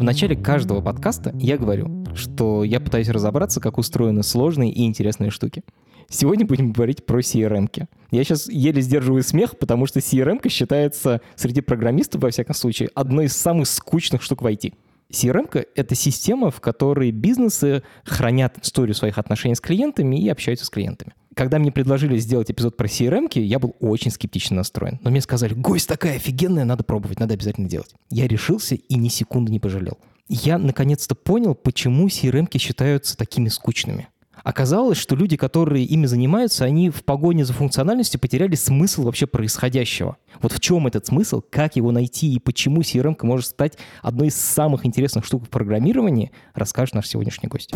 В начале каждого подкаста я говорю, что я пытаюсь разобраться, как устроены сложные и интересные штуки. Сегодня будем говорить про CRM. -ки. Я сейчас еле сдерживаю смех, потому что CRM считается среди программистов, во всяком случае, одной из самых скучных штук в IT. CRM — это система, в которой бизнесы хранят историю своих отношений с клиентами и общаются с клиентами. Когда мне предложили сделать эпизод про CRM, я был очень скептично настроен. Но мне сказали, гость такая офигенная, надо пробовать, надо обязательно делать. Я решился и ни секунды не пожалел. Я наконец-то понял, почему CRM считаются такими скучными. Оказалось, что люди, которые ими занимаются, они в погоне за функциональностью потеряли смысл вообще происходящего. Вот в чем этот смысл, как его найти и почему CRM может стать одной из самых интересных штук в программировании, расскажет наш сегодняшний гость.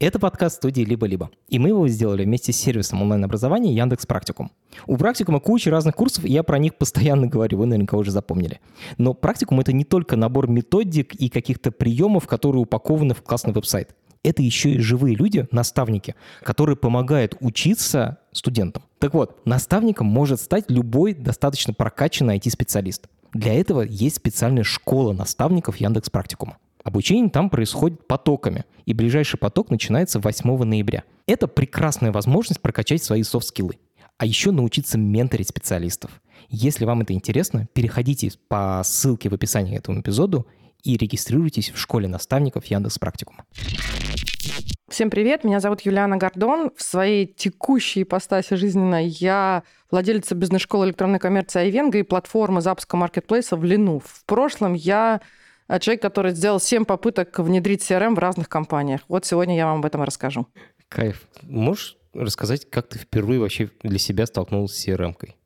Это подкаст студии «Либо-либо», и мы его сделали вместе с сервисом онлайн-образования Яндекс Практикум. У Практикума куча разных курсов, и я про них постоянно говорю, вы наверняка уже запомнили. Но Практикум — это не только набор методик и каких-то приемов, которые упакованы в классный веб-сайт это еще и живые люди, наставники, которые помогают учиться студентам. Так вот, наставником может стать любой достаточно прокачанный IT-специалист. Для этого есть специальная школа наставников Яндекс Практикума. Обучение там происходит потоками, и ближайший поток начинается 8 ноября. Это прекрасная возможность прокачать свои софт-скиллы, а еще научиться менторить специалистов. Если вам это интересно, переходите по ссылке в описании к этому эпизоду и регистрируйтесь в школе наставников Яндекс Практикума. Всем привет, меня зовут Юлиана Гордон. В своей текущей ипостаси жизненной я владелица бизнес-школы электронной коммерции Айвенга и платформы запуска маркетплейса в Лину. В прошлом я человек, который сделал 7 попыток внедрить CRM в разных компаниях. Вот сегодня я вам об этом расскажу. Кайф. Можешь рассказать, как ты впервые вообще для себя столкнулась с CRM-кой?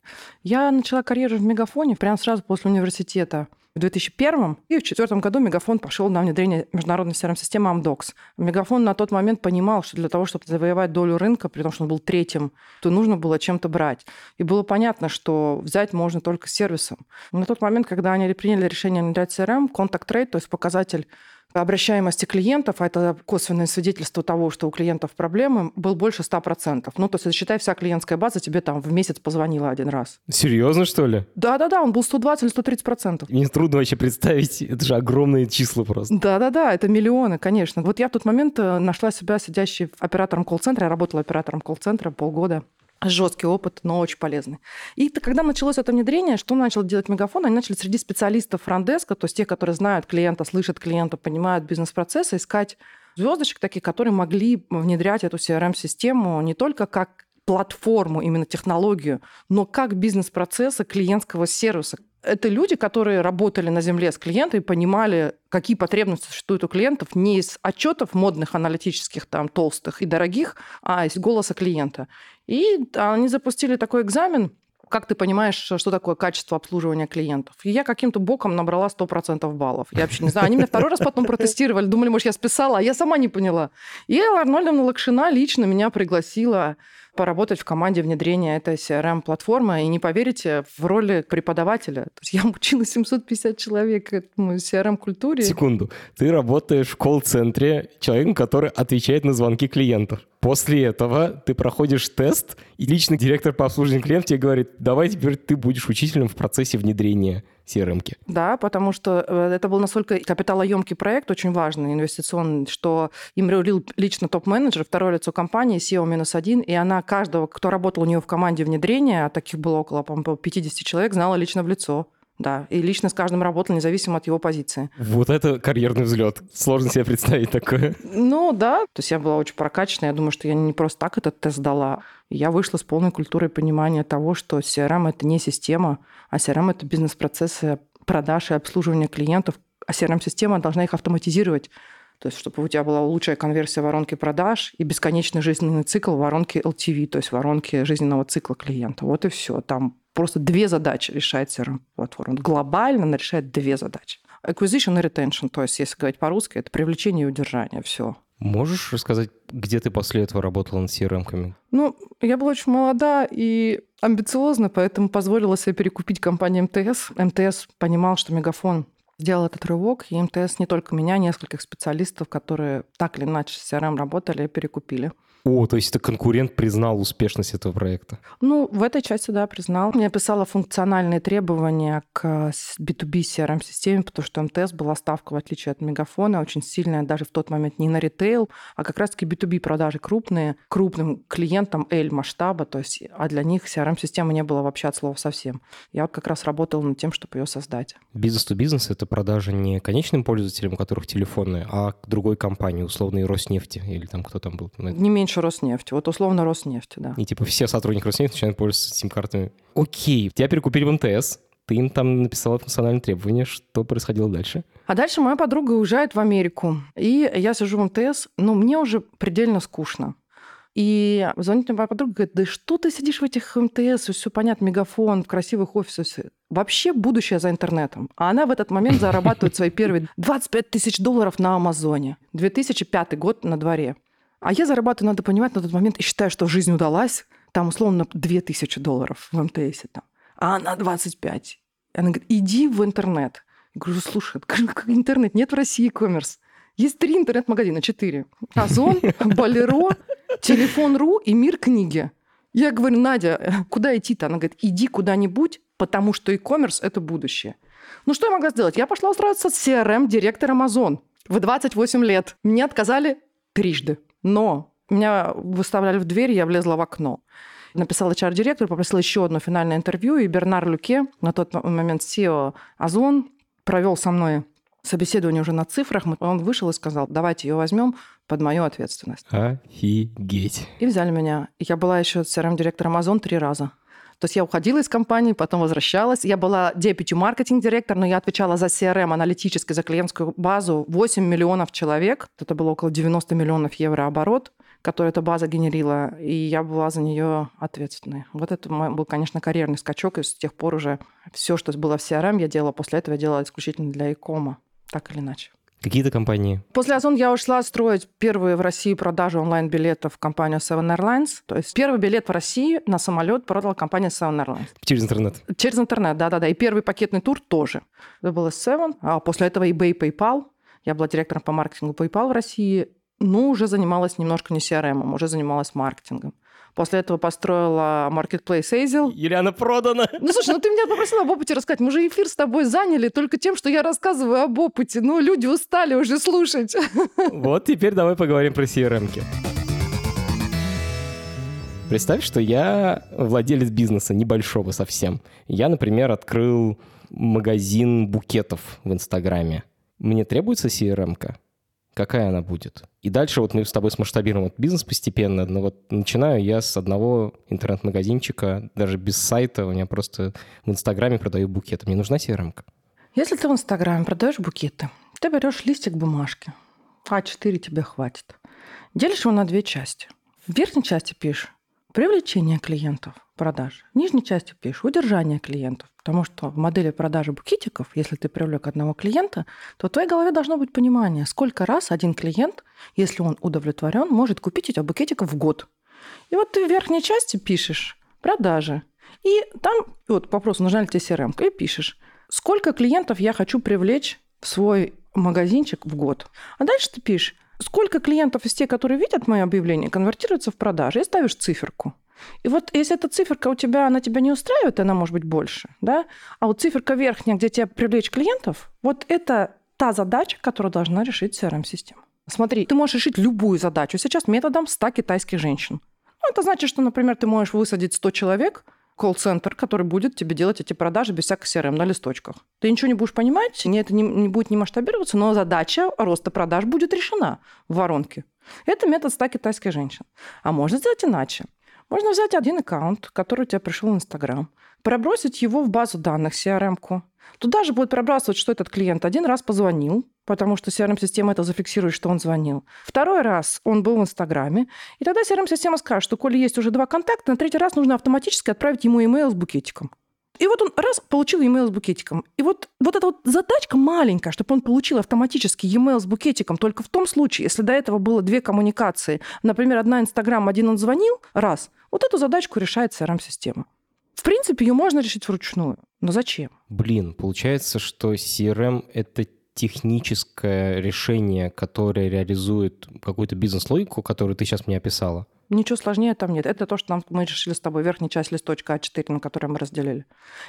Я начала карьеру в Мегафоне прямо сразу после университета. В 2001 и в 2004 году Мегафон пошел на внедрение международной CRM-системы Amdocs. Мегафон на тот момент понимал, что для того, чтобы завоевать долю рынка, при том, что он был третьим, то нужно было чем-то брать. И было понятно, что взять можно только сервисом. На тот момент, когда они приняли решение внедрять CRM, Rate, то есть показатель обращаемости клиентов, а это косвенное свидетельство того, что у клиентов проблемы, был больше 100%. Ну, то есть, считай, вся клиентская база тебе там в месяц позвонила один раз. Серьезно, что ли? Да-да-да, он был 120 или 130%. Мне трудно вообще представить, это же огромные числа просто. Да-да-да, это миллионы, конечно. Вот я в тот момент э, нашла себя сидящей оператором колл-центра, я работала оператором колл-центра полгода жесткий опыт, но очень полезный. И когда началось это внедрение, что начал делать Мегафон? Они начали среди специалистов фронтдеска, то есть тех, которые знают клиента, слышат клиента, понимают бизнес-процессы, искать звездочек таких, которые могли внедрять эту CRM-систему не только как платформу, именно технологию, но как бизнес-процессы клиентского сервиса. Это люди, которые работали на земле с клиентом и понимали, какие потребности существуют у клиентов не из отчетов модных, аналитических, там, толстых и дорогих, а из голоса клиента. И они запустили такой экзамен, как ты понимаешь, что такое качество обслуживания клиентов? И я каким-то боком набрала 100% баллов. Я вообще не знаю. Они меня второй раз потом протестировали. Думали, может, я списала, а я сама не поняла. И Арнольдовна Лакшина лично меня пригласила поработать в команде внедрения этой CRM-платформы. И не поверите, в роли преподавателя. То есть я учила 750 человек этому CRM-культуре. Секунду. Ты работаешь в колл-центре человеком, который отвечает на звонки клиентов. После этого ты проходишь тест, и личный директор по обслуживанию клиентов тебе говорит, давай теперь ты будешь учителем в процессе внедрения crm -ки. Да, потому что э, это был настолько капиталоемкий проект, очень важный, инвестиционный, что им рулил лично топ-менеджер, второе лицо компании, SEO минус один, и она каждого, кто работал у нее в команде внедрения, а таких было около, по 50 человек, знала лично в лицо. Да, и лично с каждым работал, независимо от его позиции. Вот это карьерный взлет. Сложно себе представить такое. Ну да, то есть я была очень прокачана. Я думаю, что я не просто так этот тест дала. Я вышла с полной культурой понимания того, что CRM – это не система, а CRM – это бизнес-процессы продаж и обслуживания клиентов, а CRM-система должна их автоматизировать. То есть, чтобы у тебя была лучшая конверсия воронки продаж и бесконечный жизненный цикл воронки LTV, то есть воронки жизненного цикла клиента. Вот и все. Там просто две задачи решает CRM-платформа. Глобально она решает две задачи. Acquisition и retention, то есть, если говорить по-русски, это привлечение и удержание, все. Можешь рассказать, где ты после этого работала над CRM-ками? Ну, я была очень молода и амбициозна, поэтому позволила себе перекупить компанию МТС. МТС понимал, что Мегафон сделал этот рывок, и МТС не только меня, нескольких специалистов, которые так или иначе с CRM работали, перекупили. О, то есть это конкурент признал успешность этого проекта? Ну, в этой части, да, признал. Я писала функциональные требования к B2B CRM-системе, потому что МТС была ставка, в отличие от Мегафона, очень сильная даже в тот момент не на ритейл, а как раз-таки B2B продажи крупные, крупным клиентам L масштаба, то есть, а для них CRM-система не было вообще от слова совсем. Я вот как раз работала над тем, чтобы ее создать. Бизнес-то-бизнес – это продажа не конечным пользователям, у которых телефоны, а к другой компании, условно, Роснефти или там кто там был. Не меньше меньше Роснефти. Вот условно Роснефти, да. И типа все сотрудники Роснефти начинают пользоваться сим-картами. Окей, тебя перекупили в МТС, ты им там написала функциональные требования, что происходило дальше? А дальше моя подруга уезжает в Америку, и я сижу в МТС, но мне уже предельно скучно. И звонит мне моя подруга, говорит, да что ты сидишь в этих МТС, все понятно, мегафон, в красивых офисах. Вообще будущее за интернетом. А она в этот момент зарабатывает свои первые 25 тысяч долларов на Амазоне. 2005 год на дворе. А я зарабатываю, надо понимать, на тот момент и считаю, что жизнь удалась. Там, условно, 2000 долларов в МТС. Там. А она 25. Она говорит, иди в интернет. Я говорю, слушай, как интернет? Нет в России коммерс. Есть три интернет-магазина, четыре. Озон, Болеро, Телефон.ру и Мир книги. Я говорю, Надя, куда идти-то? Она говорит, иди куда-нибудь, потому что e-commerce – это будущее. Ну, что я могла сделать? Я пошла устраиваться с CRM-директором Озон в 28 лет. Мне отказали трижды. Но меня выставляли в дверь, я влезла в окно. Написала HR-директор, попросила еще одно финальное интервью, и Бернар Люке, на тот момент SEO Озон, провел со мной собеседование уже на цифрах. Он вышел и сказал, давайте ее возьмем под мою ответственность. Офигеть. И взяли меня. Я была еще CRM-директором Озон три раза. То есть я уходила из компании, потом возвращалась. Я была депити маркетинг-директор, но я отвечала за CRM аналитически, за клиентскую базу. 8 миллионов человек. Это было около 90 миллионов евро оборот который эта база генерила, и я была за нее ответственной. Вот это был, конечно, карьерный скачок, и с тех пор уже все, что было в CRM, я делала после этого, я делала исключительно для икома, так или иначе. Какие-то компании? После Озон я ушла строить первые в России продажи онлайн-билетов в компанию Seven Airlines. То есть первый билет в России на самолет продала компания Seven Airlines. Через интернет? Через интернет, да-да-да. И первый пакетный тур тоже. Это было Seven. А после этого eBay, PayPal. Я была директором по маркетингу PayPal в России. Но уже занималась немножко не CRM, уже занималась маркетингом. После этого построила Marketplace Эйзел. Юлиана продана. Ну, слушай, ну ты меня попросила об опыте рассказать. Мы же эфир с тобой заняли только тем, что я рассказываю об опыте. Ну, люди устали уже слушать. Вот теперь давай поговорим про CRM-ки. Представь, что я владелец бизнеса, небольшого совсем. Я, например, открыл магазин букетов в Инстаграме. Мне требуется CRM-ка? Какая она будет. И дальше вот мы с тобой смасштабируем этот бизнес постепенно, но вот начинаю я с одного интернет-магазинчика, даже без сайта, у меня просто в Инстаграме продаю букеты. Мне нужна crm -ка. Если ты в Инстаграме продаешь букеты, ты берешь листик бумажки, А4 тебе хватит. Делишь его на две части. В верхней части пишешь привлечение клиентов, продаж. В нижней части пишешь удержание клиентов. Потому что в модели продажи букетиков, если ты привлек одного клиента, то в твоей голове должно быть понимание, сколько раз один клиент, если он удовлетворен, может купить этих букетиков в год. И вот ты в верхней части пишешь продажи. И там вот вопрос, нужна ли тебе CRM, и пишешь, сколько клиентов я хочу привлечь в свой магазинчик в год. А дальше ты пишешь, сколько клиентов из тех, которые видят мое объявление, конвертируются в продажи, и ставишь циферку. И вот если эта циферка у тебя, она тебя не устраивает, она может быть больше, да, а вот циферка верхняя, где тебе привлечь клиентов, вот это та задача, которую должна решить CRM-система. Смотри, ты можешь решить любую задачу сейчас методом 100 китайских женщин. Ну, это значит, что, например, ты можешь высадить 100 человек, колл-центр, который будет тебе делать эти продажи без всякого CRM на листочках. Ты ничего не будешь понимать, не, это не, не будет не масштабироваться, но задача роста продаж будет решена в воронке. Это метод 100 китайских женщин. А можно сделать иначе. Можно взять один аккаунт, который у тебя пришел в Инстаграм, пробросить его в базу данных CRM-ку. Туда же будет пробрасывать, что этот клиент один раз позвонил, потому что CRM-система это зафиксирует, что он звонил. Второй раз он был в Инстаграме, и тогда CRM-система скажет, что коли есть уже два контакта, на третий раз нужно автоматически отправить ему имейл с букетиком. И вот он раз получил e-mail с букетиком. И вот, вот эта вот задачка маленькая, чтобы он получил автоматически e-mail с букетиком только в том случае, если до этого было две коммуникации. Например, одна Инстаграм, один он звонил, раз. Вот эту задачку решает CRM-система. В принципе, ее можно решить вручную. Но зачем? Блин, получается, что CRM — это техническое решение, которое реализует какую-то бизнес-логику, которую ты сейчас мне описала? Ничего сложнее там нет. Это то, что нам, мы решили с тобой, верхняя часть листочка А4, на которой мы разделили.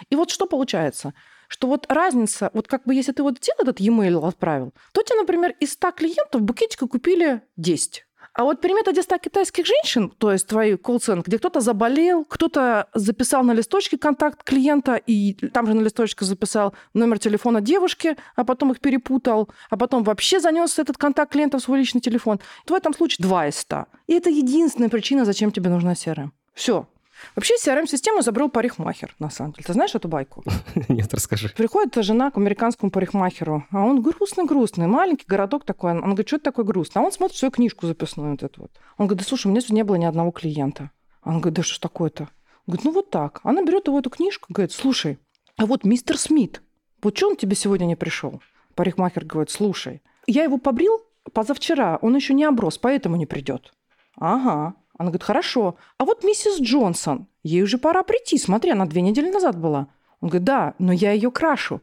И вот что получается? Что вот разница, вот как бы если ты вот один этот e-mail отправил, то тебе, например, из 100 клиентов букетика купили 10. А вот примета 100 китайских женщин, то есть твои колл-центр, где кто-то заболел, кто-то записал на листочке контакт клиента, и там же на листочке записал номер телефона девушки, а потом их перепутал, а потом вообще занес этот контакт клиента в свой личный телефон. В этом случае 2 из 100. И это единственная причина, зачем тебе нужна CRM. Все. Вообще CRM-систему забрал парикмахер, на самом деле. Ты знаешь эту байку? Нет, расскажи. Приходит жена к американскому парикмахеру, а он грустный-грустный, маленький городок такой. Он говорит, что это такое грустно? А он смотрит свою книжку записную вот эту вот. Он говорит, да слушай, у меня сегодня не было ни одного клиента. Он говорит, да что ж такое-то? Говорит, ну вот так. Она берет его эту книжку, говорит, слушай, а вот мистер Смит, вот что он тебе сегодня не пришел? Парикмахер говорит, слушай, я его побрил позавчера, он еще не оброс, поэтому не придет. Ага. Она говорит, хорошо. А вот миссис Джонсон, ей уже пора прийти. Смотри, она две недели назад была. Он говорит, да, но я ее крашу.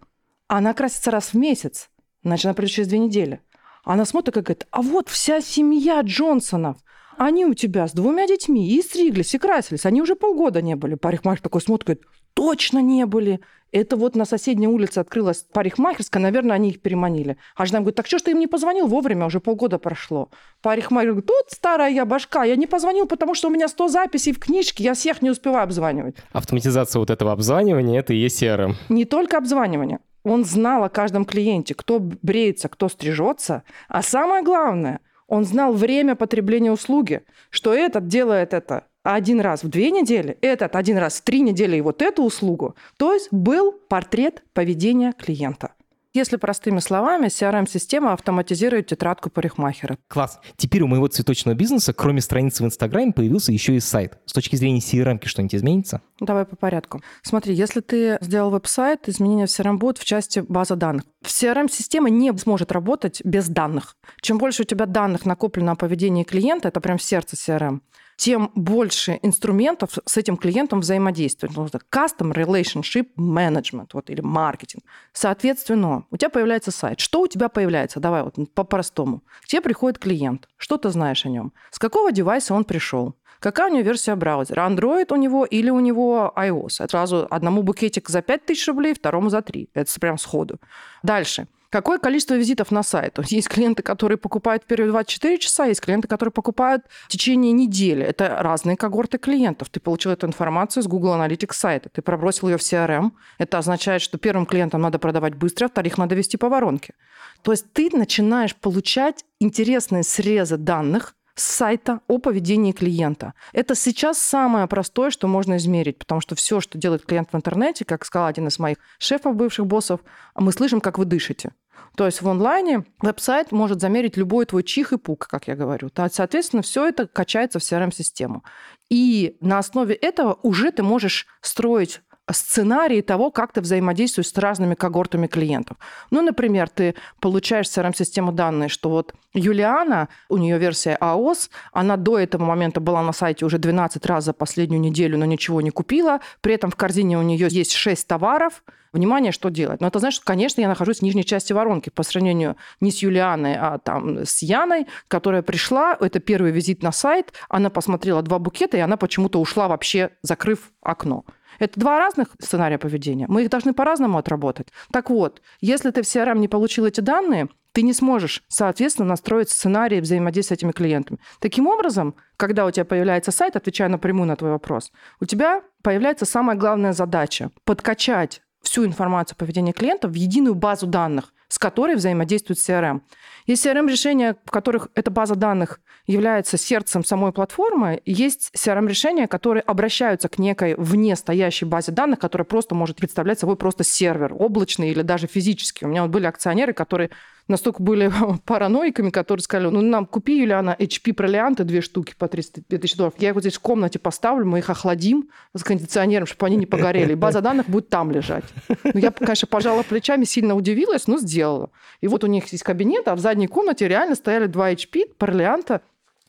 Она красится раз в месяц. Значит, она придет через две недели. Она смотрит и говорит, а вот вся семья Джонсонов. Они у тебя с двумя детьми и стриглись, и красились. Они уже полгода не были. Парикмахер такой смотрит, говорит, точно не были. Это вот на соседней улице открылась парикмахерская, наверное, они их переманили. А жена говорит, так что ж ты им не позвонил вовремя, уже полгода прошло. Парикмахер говорит, тут старая я башка, я не позвонил, потому что у меня 100 записей в книжке, я всех не успеваю обзванивать. Автоматизация вот этого обзванивания – это и есть CRM. Не только обзванивание. Он знал о каждом клиенте, кто бреется, кто стрижется. А самое главное, он знал время потребления услуги, что этот делает это один раз в две недели, этот один раз в три недели и вот эту услугу. То есть был портрет поведения клиента. Если простыми словами, CRM-система автоматизирует тетрадку парикмахера. Класс. Теперь у моего цветочного бизнеса, кроме страницы в Инстаграме, появился еще и сайт. С точки зрения CRM что-нибудь изменится? Давай по порядку. Смотри, если ты сделал веб-сайт, изменения в CRM будут в части базы данных. CRM-система не сможет работать без данных. Чем больше у тебя данных накоплено о поведении клиента, это прям сердце CRM, тем больше инструментов с этим клиентом взаимодействовать. Custom Relationship Management вот, или маркетинг. Соответственно, у тебя появляется сайт. Что у тебя появляется? Давай вот по-простому. К тебе приходит клиент. Что ты знаешь о нем? С какого девайса он пришел? Какая у него версия браузера? Android у него или у него iOS? Сразу одному букетик за 5000 рублей, второму за 3. Это прям сходу. Дальше. Какое количество визитов на сайт? Есть клиенты, которые покупают в период 24 часа, есть клиенты, которые покупают в течение недели. Это разные когорты клиентов. Ты получил эту информацию с Google Analytics сайта, ты пробросил ее в CRM. Это означает, что первым клиентам надо продавать быстро, а вторых надо вести по воронке. То есть ты начинаешь получать интересные срезы данных, с сайта о поведении клиента. Это сейчас самое простое, что можно измерить, потому что все, что делает клиент в интернете, как сказал один из моих шефов, бывших боссов, мы слышим, как вы дышите. То есть в онлайне веб-сайт может замерить любой твой чих и пук, как я говорю. Соответственно, все это качается в CRM-систему. И на основе этого уже ты можешь строить сценарии того, как ты взаимодействуешь с разными когортами клиентов. Ну, например, ты получаешь CRM-систему данные, что вот Юлиана, у нее версия AOS, она до этого момента была на сайте уже 12 раз за последнюю неделю, но ничего не купила, при этом в корзине у нее есть 6 товаров, Внимание, что делать? Но это значит, что, конечно, я нахожусь в нижней части воронки по сравнению не с Юлианой, а там с Яной, которая пришла, это первый визит на сайт, она посмотрела два букета, и она почему-то ушла вообще, закрыв окно. Это два разных сценария поведения. Мы их должны по-разному отработать. Так вот, если ты в CRM не получил эти данные, ты не сможешь, соответственно, настроить сценарий взаимодействия с этими клиентами. Таким образом, когда у тебя появляется сайт, отвечая напрямую на твой вопрос, у тебя появляется самая главная задача – подкачать всю информацию о поведении клиента в единую базу данных, с которой взаимодействует CRM. Есть CRM-решения, в которых эта база данных является сердцем самой платформы. Есть CRM-решения, которые обращаются к некой вне стоящей базе данных, которая просто может представлять собой просто сервер, облачный или даже физический. У меня вот были акционеры, которые настолько были параноиками, которые сказали, ну, нам купи, Юлиана, HP пролианты две штуки по 300 тысяч долларов. Я их вот здесь в комнате поставлю, мы их охладим с кондиционером, чтобы они не погорели. И база данных будет там лежать. Ну, я, конечно, пожала плечами, сильно удивилась, но сделала. И вот у них есть кабинет, а в задней комнате реально стояли два HP пролианта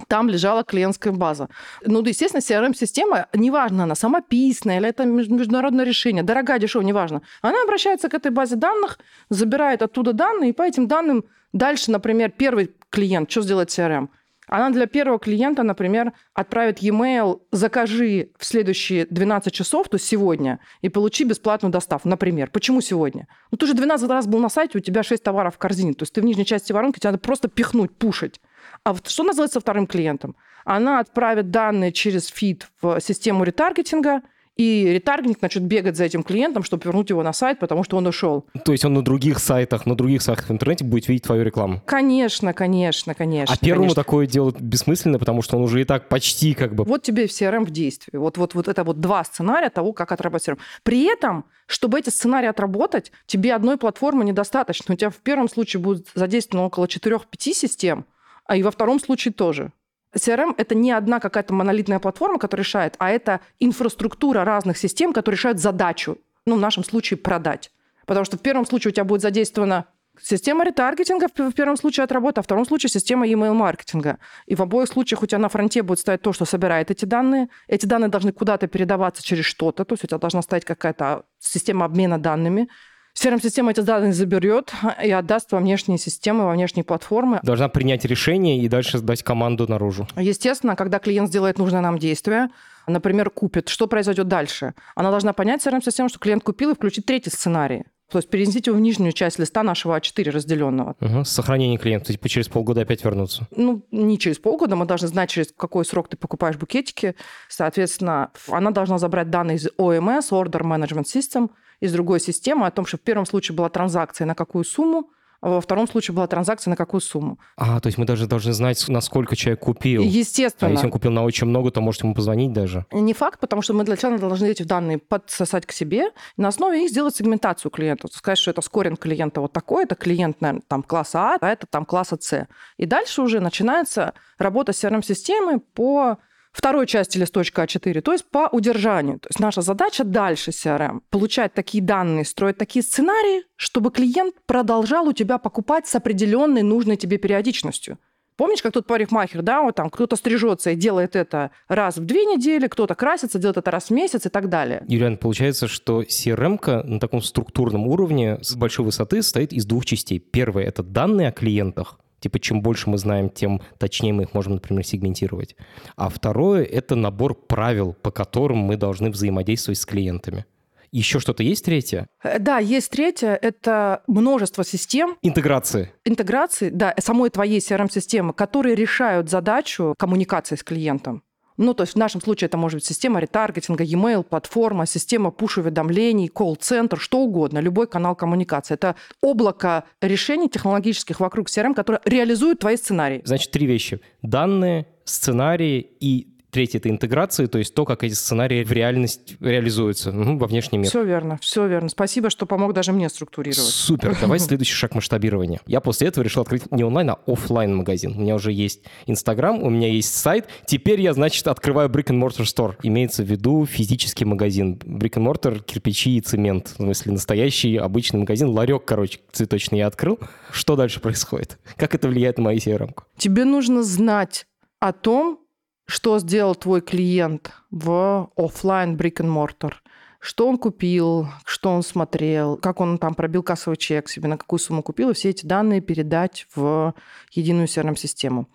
там лежала клиентская база. Ну, естественно, CRM-система, неважно, она самописная или это международное решение, дорогая, дешевая, неважно. Она обращается к этой базе данных, забирает оттуда данные, и по этим данным дальше, например, первый клиент, что сделает CRM? Она для первого клиента, например, отправит e-mail «закажи в следующие 12 часов, то есть сегодня, и получи бесплатную доставку». Например. Почему сегодня? Ну, ты же 12 раз был на сайте, у тебя 6 товаров в корзине. То есть ты в нижней части воронки, тебе надо просто пихнуть, пушить. А что называется вторым клиентом? Она отправит данные через фид в систему ретаргетинга, и ретаргетинг начнет бегать за этим клиентом, чтобы вернуть его на сайт, потому что он ушел. То есть он на других сайтах, на других сайтах в интернете будет видеть твою рекламу? Конечно, конечно, конечно. А первому конечно. такое делать бессмысленно, потому что он уже и так почти как бы... Вот тебе CRM в действии. Вот, вот, вот это вот два сценария того, как отработать CRM. При этом, чтобы эти сценарии отработать, тебе одной платформы недостаточно. У тебя в первом случае будет задействовано около 4-5 систем, а и во втором случае тоже. CRM — это не одна какая-то монолитная платформа, которая решает, а это инфраструктура разных систем, которые решают задачу, ну, в нашем случае, продать. Потому что в первом случае у тебя будет задействована система ретаргетинга, в первом случае от работы, а в втором случае система email-маркетинга. И в обоих случаях у тебя на фронте будет стоять то, что собирает эти данные. Эти данные должны куда-то передаваться через что-то, то есть у тебя должна стоять какая-то система обмена данными. CRM-система эти данные заберет и отдаст во внешние системы, во внешние платформы. Должна принять решение и дальше сдать команду наружу. Естественно, когда клиент сделает нужное нам действие, например, купит, что произойдет дальше? Она должна понять CRM-систему, что клиент купил, и включить третий сценарий. То есть перенесите его в нижнюю часть листа нашего А4 разделенного. Угу, сохранение клиента, типа через полгода опять вернуться. Ну, не через полгода, мы должны знать, через какой срок ты покупаешь букетики. Соответственно, она должна забрать данные из OMS, Order Management System, из другой системы о том, что в первом случае была транзакция на какую сумму, во втором случае была транзакция на какую сумму. А, то есть мы даже должны знать, насколько человек купил. Естественно. А если он купил на очень много, то может ему позвонить даже? Не факт, потому что мы для начала должны эти данные подсосать к себе, на основе их сделать сегментацию клиента. Сказать, что это скоринг клиента вот такой, это клиент, наверное, там класса А, а это там класса С. И дальше уже начинается работа CRM-системы по второй части листочка А4, то есть по удержанию. То есть наша задача дальше CRM – получать такие данные, строить такие сценарии, чтобы клиент продолжал у тебя покупать с определенной нужной тебе периодичностью. Помнишь, как тот парикмахер, да, вот там кто-то стрижется и делает это раз в две недели, кто-то красится, делает это раз в месяц и так далее. Юлиан, получается, что CRM на таком структурном уровне с большой высоты состоит из двух частей. Первое — это данные о клиентах, Типа, чем больше мы знаем, тем точнее мы их можем, например, сегментировать. А второе — это набор правил, по которым мы должны взаимодействовать с клиентами. Еще что-то есть третье? Э, да, есть третье. Это множество систем. Интеграции. Интеграции, да, самой твоей CRM-системы, которые решают задачу коммуникации с клиентом. Ну, то есть в нашем случае это может быть система ретаргетинга, e-mail, платформа, система пуш-уведомлений, колл-центр, что угодно, любой канал коммуникации. Это облако решений технологических вокруг CRM, которые реализуют твои сценарии. Значит, три вещи. Данные, сценарии и Третье — это интеграция, то есть то, как эти сценарии в реальность реализуются ну, во внешний мир. Все верно, все верно. Спасибо, что помог даже мне структурировать. Супер. Давай следующий шаг масштабирования. Я после этого решил открыть не онлайн, а офлайн магазин. У меня уже есть Инстаграм, у меня есть сайт. Теперь я, значит, открываю Brick and Mortar Store. Имеется в виду физический магазин. Brick and Mortar, кирпичи и цемент. В смысле, настоящий обычный магазин. Ларек, короче, цветочный я открыл. Что дальше происходит? Как это влияет на мою crm Тебе нужно знать о том, что сделал твой клиент в офлайн brick and mortar, что он купил, что он смотрел, как он там пробил кассовый чек себе, на какую сумму купил, и все эти данные передать в единую CRM-систему.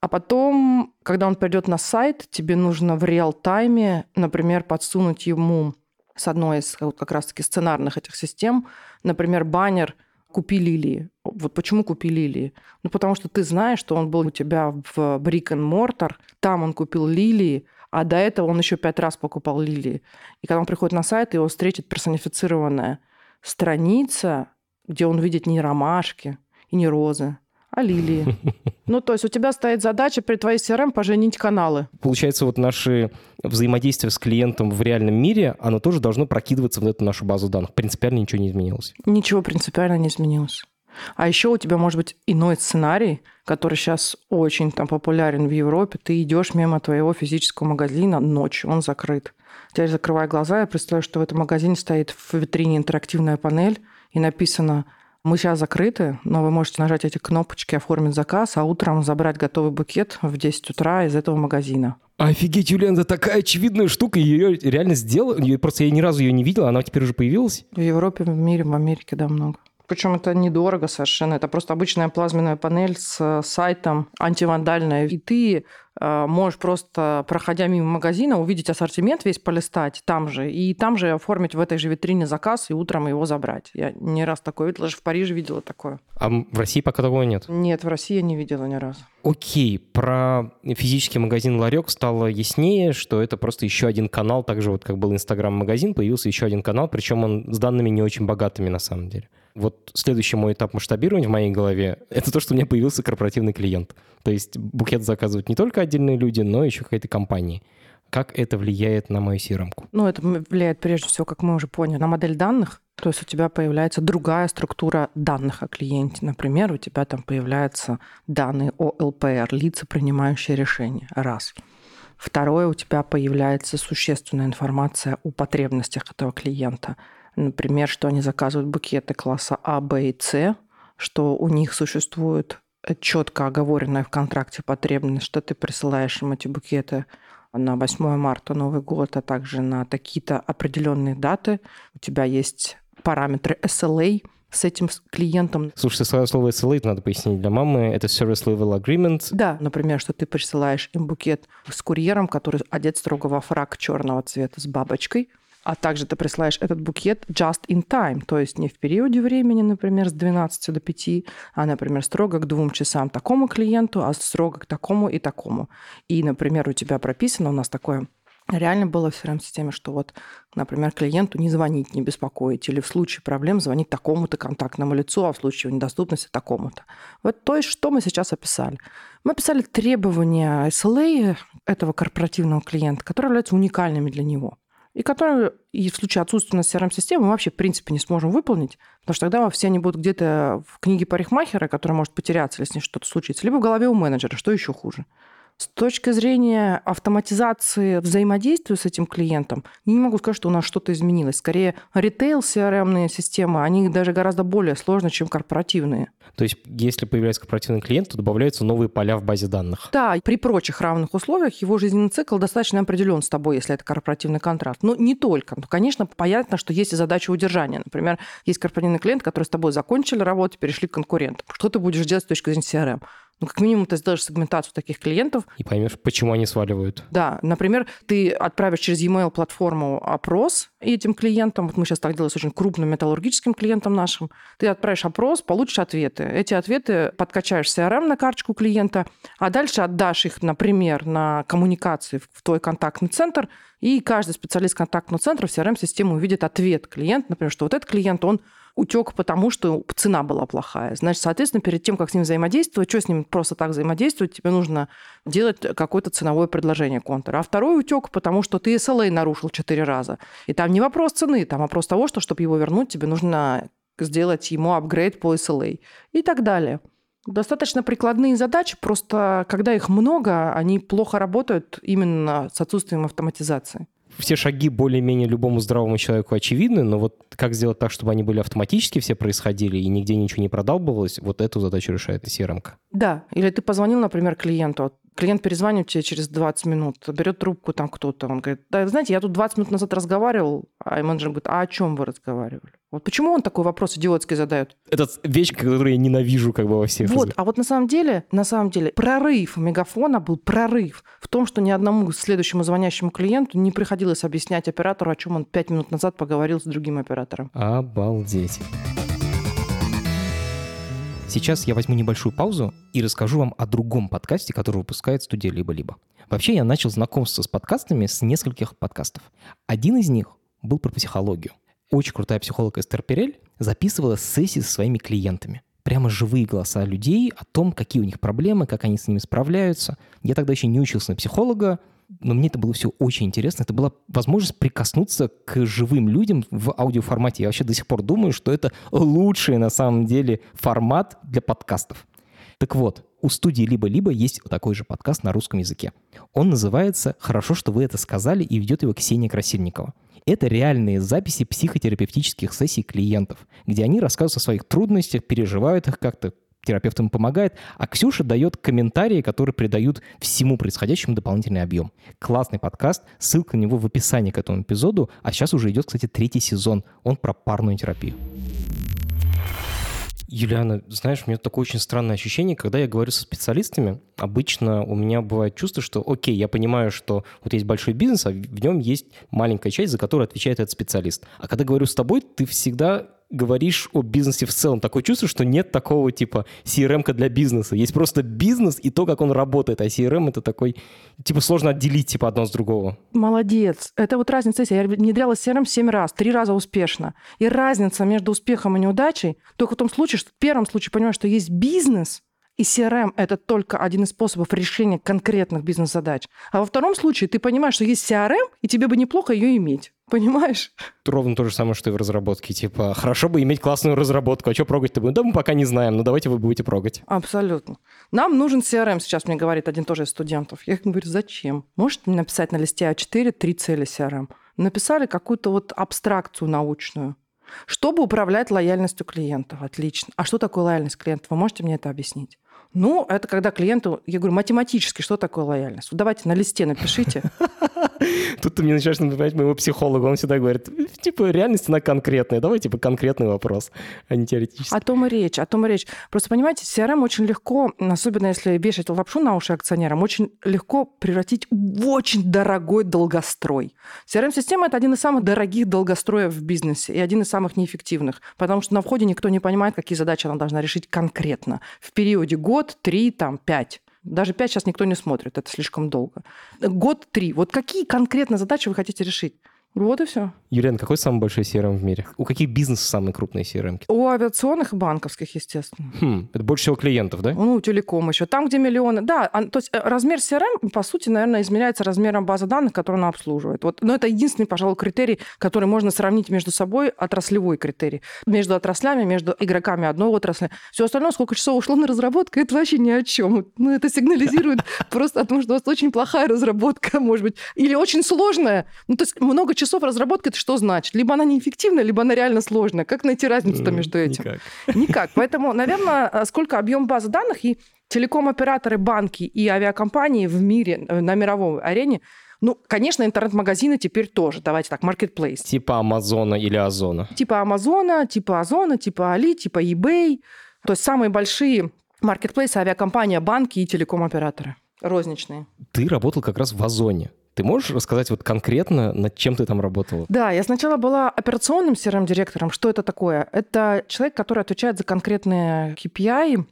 А потом, когда он придет на сайт, тебе нужно в реал-тайме, например, подсунуть ему с одной из как раз-таки сценарных этих систем, например, баннер – купи лилии. Вот почему купи лилии? Ну, потому что ты знаешь, что он был у тебя в Brick and Mortar, там он купил лилии, а до этого он еще пять раз покупал лилии. И когда он приходит на сайт, его встретит персонифицированная страница, где он видит не ромашки и не розы, а лилии. Ну, то есть у тебя стоит задача при твоей CRM поженить каналы. Получается, вот наши взаимодействие с клиентом в реальном мире, оно тоже должно прокидываться в эту нашу базу данных. Принципиально ничего не изменилось. Ничего принципиально не изменилось. А еще у тебя может быть иной сценарий, который сейчас очень там популярен в Европе. Ты идешь мимо твоего физического магазина ночью, он закрыт. Теперь закрывая глаза, я представляю, что в этом магазине стоит в витрине интерактивная панель, и написано мы сейчас закрыты, но вы можете нажать эти кнопочки, оформить заказ, а утром забрать готовый букет в 10 утра из этого магазина. Офигеть, Юлиан, это такая очевидная штука, ее реально сделали. Просто я ни разу ее не видел, она теперь уже появилась. В Европе, в мире, в Америке, да, много. Причем это недорого совершенно. Это просто обычная плазменная панель с сайтом антивандальная. И ты э, можешь просто, проходя мимо магазина, увидеть ассортимент весь, полистать там же. И там же оформить в этой же витрине заказ и утром его забрать. Я не раз такое видела, даже в Париже видела такое. А в России пока такого нет? Нет, в России я не видела ни разу. Окей, про физический магазин «Ларек» стало яснее, что это просто еще один канал, так же вот как был Инстаграм-магазин, появился еще один канал, причем он с данными не очень богатыми на самом деле. Вот следующий мой этап масштабирования в моей голове — это то, что у меня появился корпоративный клиент. То есть букет заказывают не только отдельные люди, но еще какие-то компании. Как это влияет на мою crm -ку? Ну, это влияет прежде всего, как мы уже поняли, на модель данных. То есть у тебя появляется другая структура данных о клиенте. Например, у тебя там появляются данные о ЛПР, лица, принимающие решения. Раз. Второе, у тебя появляется существенная информация о потребностях этого клиента – Например, что они заказывают букеты класса А, Б и С, что у них существует четко оговоренная в контракте потребность, что ты присылаешь им эти букеты на 8 марта Новый год, а также на такие-то определенные даты. У тебя есть параметры SLA с этим клиентом. Слушайте, слово SLA надо пояснить для мамы. Это Service Level Agreement. Да, например, что ты присылаешь им букет с курьером, который одет строго во фрак черного цвета с бабочкой, а также ты присылаешь этот букет just in time, то есть не в периоде времени, например, с 12 до 5, а, например, строго к двум часам такому клиенту, а строго к такому и такому. И, например, у тебя прописано, у нас такое реально было в CRM-системе, что вот, например, клиенту не звонить, не беспокоить, или в случае проблем звонить такому-то контактному лицу, а в случае недоступности такому-то. Вот то есть, что мы сейчас описали. Мы описали требования SLA этого корпоративного клиента, которые являются уникальными для него и которые и в случае отсутствия CRM-системы мы вообще в принципе не сможем выполнить, потому что тогда все они будут где-то в книге парикмахера, которая может потеряться, если с ней что-то случится, либо в голове у менеджера, что еще хуже. С точки зрения автоматизации взаимодействия с этим клиентом, не могу сказать, что у нас что-то изменилось. Скорее, ритейл CRM системы, они даже гораздо более сложны, чем корпоративные. То есть, если появляется корпоративный клиент, то добавляются новые поля в базе данных. Да, при прочих равных условиях его жизненный цикл достаточно определен с тобой, если это корпоративный контракт. Но не только. Ну, конечно, понятно, что есть и задача удержания. Например, есть корпоративный клиент, который с тобой закончили работу, перешли к конкурентам. Что ты будешь делать с точки зрения CRM? Ну, как минимум, ты сделаешь сегментацию таких клиентов. И поймешь, почему они сваливают. Да, например, ты отправишь через e-mail платформу опрос этим клиентам. Вот мы сейчас так делаем с очень крупным металлургическим клиентом нашим. Ты отправишь опрос, получишь ответы. Эти ответы подкачаешь CRM на карточку клиента, а дальше отдашь их, например, на коммуникации в твой контактный центр, и каждый специалист контактного центра в CRM-систему увидит ответ клиента, например, что вот этот клиент, он утек потому, что цена была плохая. Значит, соответственно, перед тем, как с ним взаимодействовать, что с ним просто так взаимодействовать, тебе нужно делать какое-то ценовое предложение контура. А второй утек, потому что ты SLA нарушил четыре раза. И там не вопрос цены, там вопрос того, что, чтобы его вернуть, тебе нужно сделать ему апгрейд по SLA и так далее. Достаточно прикладные задачи, просто когда их много, они плохо работают именно с отсутствием автоматизации все шаги более-менее любому здравому человеку очевидны, но вот как сделать так, чтобы они были автоматически все происходили и нигде ничего не продалбывалось, вот эту задачу решает CRM. Да, или ты позвонил, например, клиенту, клиент перезвонит тебе через 20 минут, берет трубку там кто-то, он говорит, да, знаете, я тут 20 минут назад разговаривал, а менеджер говорит, а о чем вы разговаривали? Вот почему он такой вопрос идиотский задает? Это вещь, которую я ненавижу как бы во всех. Вот, а вот на самом деле, на самом деле, прорыв мегафона был прорыв в том, что ни одному следующему звонящему клиенту не приходилось объяснять оператору, о чем он 5 минут назад поговорил с другим оператором. Обалдеть. Сейчас я возьму небольшую паузу и расскажу вам о другом подкасте, который выпускает студия «Либо-либо». Вообще я начал знакомство с подкастами с нескольких подкастов. Один из них был про психологию. Очень крутая психолог Эстер Перель записывала сессии со своими клиентами. Прямо живые голоса людей о том, какие у них проблемы, как они с ними справляются. Я тогда еще не учился на психолога, но мне это было все очень интересно. Это была возможность прикоснуться к живым людям в аудиоформате. Я вообще до сих пор думаю, что это лучший на самом деле формат для подкастов. Так вот, у студии «Либо-либо» есть такой же подкаст на русском языке. Он называется «Хорошо, что вы это сказали» и ведет его Ксения Красильникова. Это реальные записи психотерапевтических сессий клиентов, где они рассказывают о своих трудностях, переживают их как-то, терапевт им помогает, а Ксюша дает комментарии, которые придают всему происходящему дополнительный объем. Классный подкаст, ссылка на него в описании к этому эпизоду, а сейчас уже идет, кстати, третий сезон, он про парную терапию. Юлиана, знаешь, у меня такое очень странное ощущение, когда я говорю со специалистами, обычно у меня бывает чувство, что, окей, я понимаю, что вот есть большой бизнес, а в нем есть маленькая часть, за которую отвечает этот специалист. А когда говорю с тобой, ты всегда говоришь о бизнесе в целом. Такое чувство, что нет такого типа CRM для бизнеса. Есть просто бизнес и то, как он работает. А CRM это такой, типа сложно отделить типа одно с другого. Молодец. Это вот разница. Я внедряла CRM 7 раз, три раза успешно. И разница между успехом и неудачей только в том случае, что в первом случае понимаешь, что есть бизнес, и CRM – это только один из способов решения конкретных бизнес-задач. А во втором случае ты понимаешь, что есть CRM, и тебе бы неплохо ее иметь. Понимаешь? Ровно то же самое, что и в разработке. Типа, хорошо бы иметь классную разработку, а что прогать-то будем? Да мы пока не знаем, но давайте вы будете прогать. Абсолютно. Нам нужен CRM, сейчас мне говорит один тоже из студентов. Я говорю, зачем? Можете написать на листе А4 три цели CRM? Написали какую-то вот абстракцию научную. Чтобы управлять лояльностью клиентов. Отлично. А что такое лояльность клиентов? Вы можете мне это объяснить? Ну, это когда клиенту, я говорю, математически, что такое лояльность? Вот давайте на листе напишите. Тут ты мне начинаешь напоминать моего психолога, он всегда говорит, типа, реальность, она конкретная, давай, типа, конкретный вопрос, а не теоретический. О том и речь, о том и речь. Просто, понимаете, CRM очень легко, особенно если вешать лапшу на уши акционерам, очень легко превратить в очень дорогой долгострой. CRM-система – это один из самых дорогих долгостроев в бизнесе и один из самых неэффективных, потому что на входе никто не понимает, какие задачи она должна решить конкретно в периоде года, год, три, там, пять. Даже пять сейчас никто не смотрит, это слишком долго. Год, три. Вот какие конкретно задачи вы хотите решить? Вот и все. Юлиан, какой самый большой CRM в мире? У каких бизнесов самые крупные CRM? У авиационных и банковских, естественно. Хм, это больше всего клиентов, да? Ну, телеком еще. Там, где миллионы. Да, то есть э, размер CRM, по сути, наверное, измеряется размером базы данных, которую она обслуживает. Вот, но это единственный, пожалуй, критерий, который можно сравнить между собой, отраслевой критерий. Между отраслями, между игроками одной отрасли. Все остальное, сколько часов ушло на разработку, это вообще ни о чем. Ну, это сигнализирует просто о том, что у вас очень плохая разработка, может быть, или очень сложная. Ну, то есть много часов разработки, это что значит? Либо она неэффективна, либо она реально сложная. Как найти разницу-то между этим? Никак. Никак. Поэтому, наверное, э, сколько объем базы данных и телеком-операторы, банки и авиакомпании в мире, э, на мировой арене, ну, конечно, интернет-магазины теперь тоже. Давайте так, маркетплейс. Типа Амазона или Озона. Типа Амазона, типа Озона, типа Али, типа eBay. То есть самые большие маркетплейсы, авиакомпания, банки и телеком-операторы розничные. Ты работал как раз в Озоне. Ты можешь рассказать вот конкретно, над чем ты там работала? Да, я сначала была операционным CRM-директором. Что это такое? Это человек, который отвечает за конкретные KPI,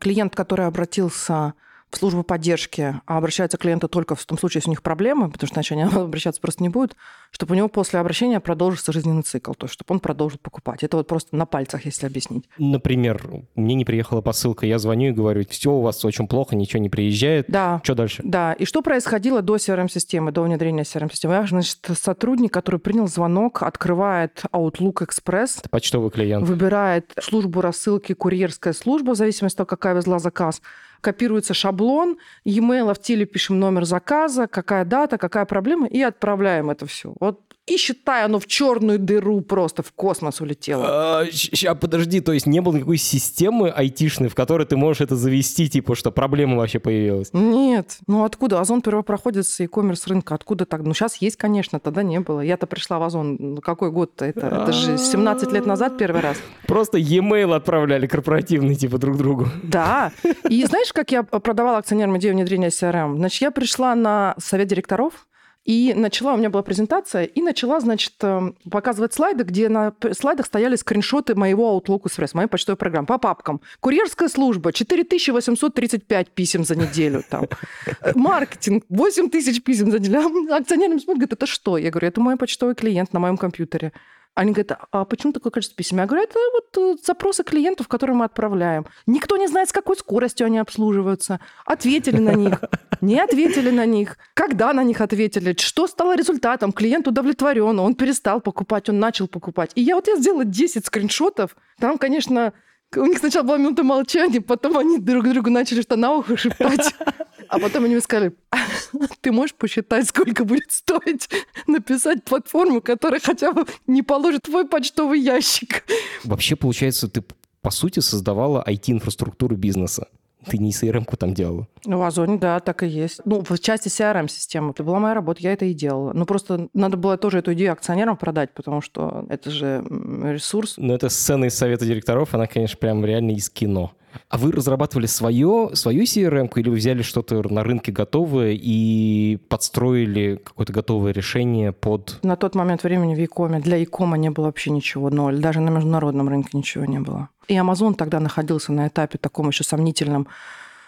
клиент, который обратился в службу поддержки, а обращаются клиенты только в том случае, если у них проблемы, потому что иначе они обращаться просто не будут, чтобы у него после обращения продолжился жизненный цикл, то есть чтобы он продолжил покупать. Это вот просто на пальцах, если объяснить. Например, мне не приехала посылка, я звоню и говорю, все у вас очень плохо, ничего не приезжает. Да. Что дальше? Да. И что происходило до CRM-системы, до внедрения CRM-системы? Я, значит, сотрудник, который принял звонок, открывает Outlook Express. Это почтовый клиент. Выбирает службу рассылки, курьерская служба, в зависимости от того, какая везла заказ копируется шаблон, e-mail в теле пишем номер заказа, какая дата, какая проблема, и отправляем это все. Вот и считай, оно в черную дыру просто в космос улетело. Сейчас, подожди, то есть не было никакой системы айтишной, в которой ты можешь это завести, типа, что проблема вообще появилась? Нет. Ну откуда? Озон первопроходец e-commerce рынка. Откуда так? Ну сейчас есть, конечно, тогда не было. Я-то пришла в Озон. Ну, какой год-то это? Это же 17 лет назад первый раз. Просто e-mail отправляли корпоративный, типа, друг другу. Да. И знаешь, как я продавала акционерам идею внедрения CRM? Значит, я пришла на совет директоров, и начала, у меня была презентация, и начала, значит, эм, показывать слайды, где на слайдах стояли скриншоты моего Outlook Express, моей почтовой программы, по папкам. Курьерская служба, 4835 писем за неделю. Там. Маркетинг, 8 тысяч писем за неделю. А акционерам смотрят, говорят, это что? Я говорю, это мой почтовый клиент на моем компьютере. Они говорят, а почему такое количество писем? Я говорю, это вот э, запросы клиентов, которые мы отправляем. Никто не знает, с какой скоростью они обслуживаются. Ответили на них, не ответили на них, когда на них ответили, что стало результатом. Клиент удовлетворен, он перестал покупать, он начал покупать. И я вот я сделала 10 скриншотов. Там, конечно, у них сначала была минута молчания, потом они друг другу начали что на ухо шептать. А потом они мне сказали, ты можешь посчитать, сколько будет стоить написать платформу, которая хотя бы не положит твой почтовый ящик. Вообще, получается, ты по сути создавала IT-инфраструктуру бизнеса. Ты не CRM-ку там делала? Ну, в Озоне, да, так и есть. Ну, в части CRM-системы. Это была моя работа, я это и делала. Ну, просто надо было тоже эту идею акционерам продать, потому что это же ресурс. Ну, это сцена из совета директоров, она, конечно, прям реально из кино. А вы разрабатывали свое, свою CRM или вы взяли что-то на рынке готовое и подстроили какое-то готовое решение под... На тот момент времени в Якоме для Якома не было вообще ничего, ноль. Даже на международном рынке ничего не было. И Amazon тогда находился на этапе таком еще сомнительном.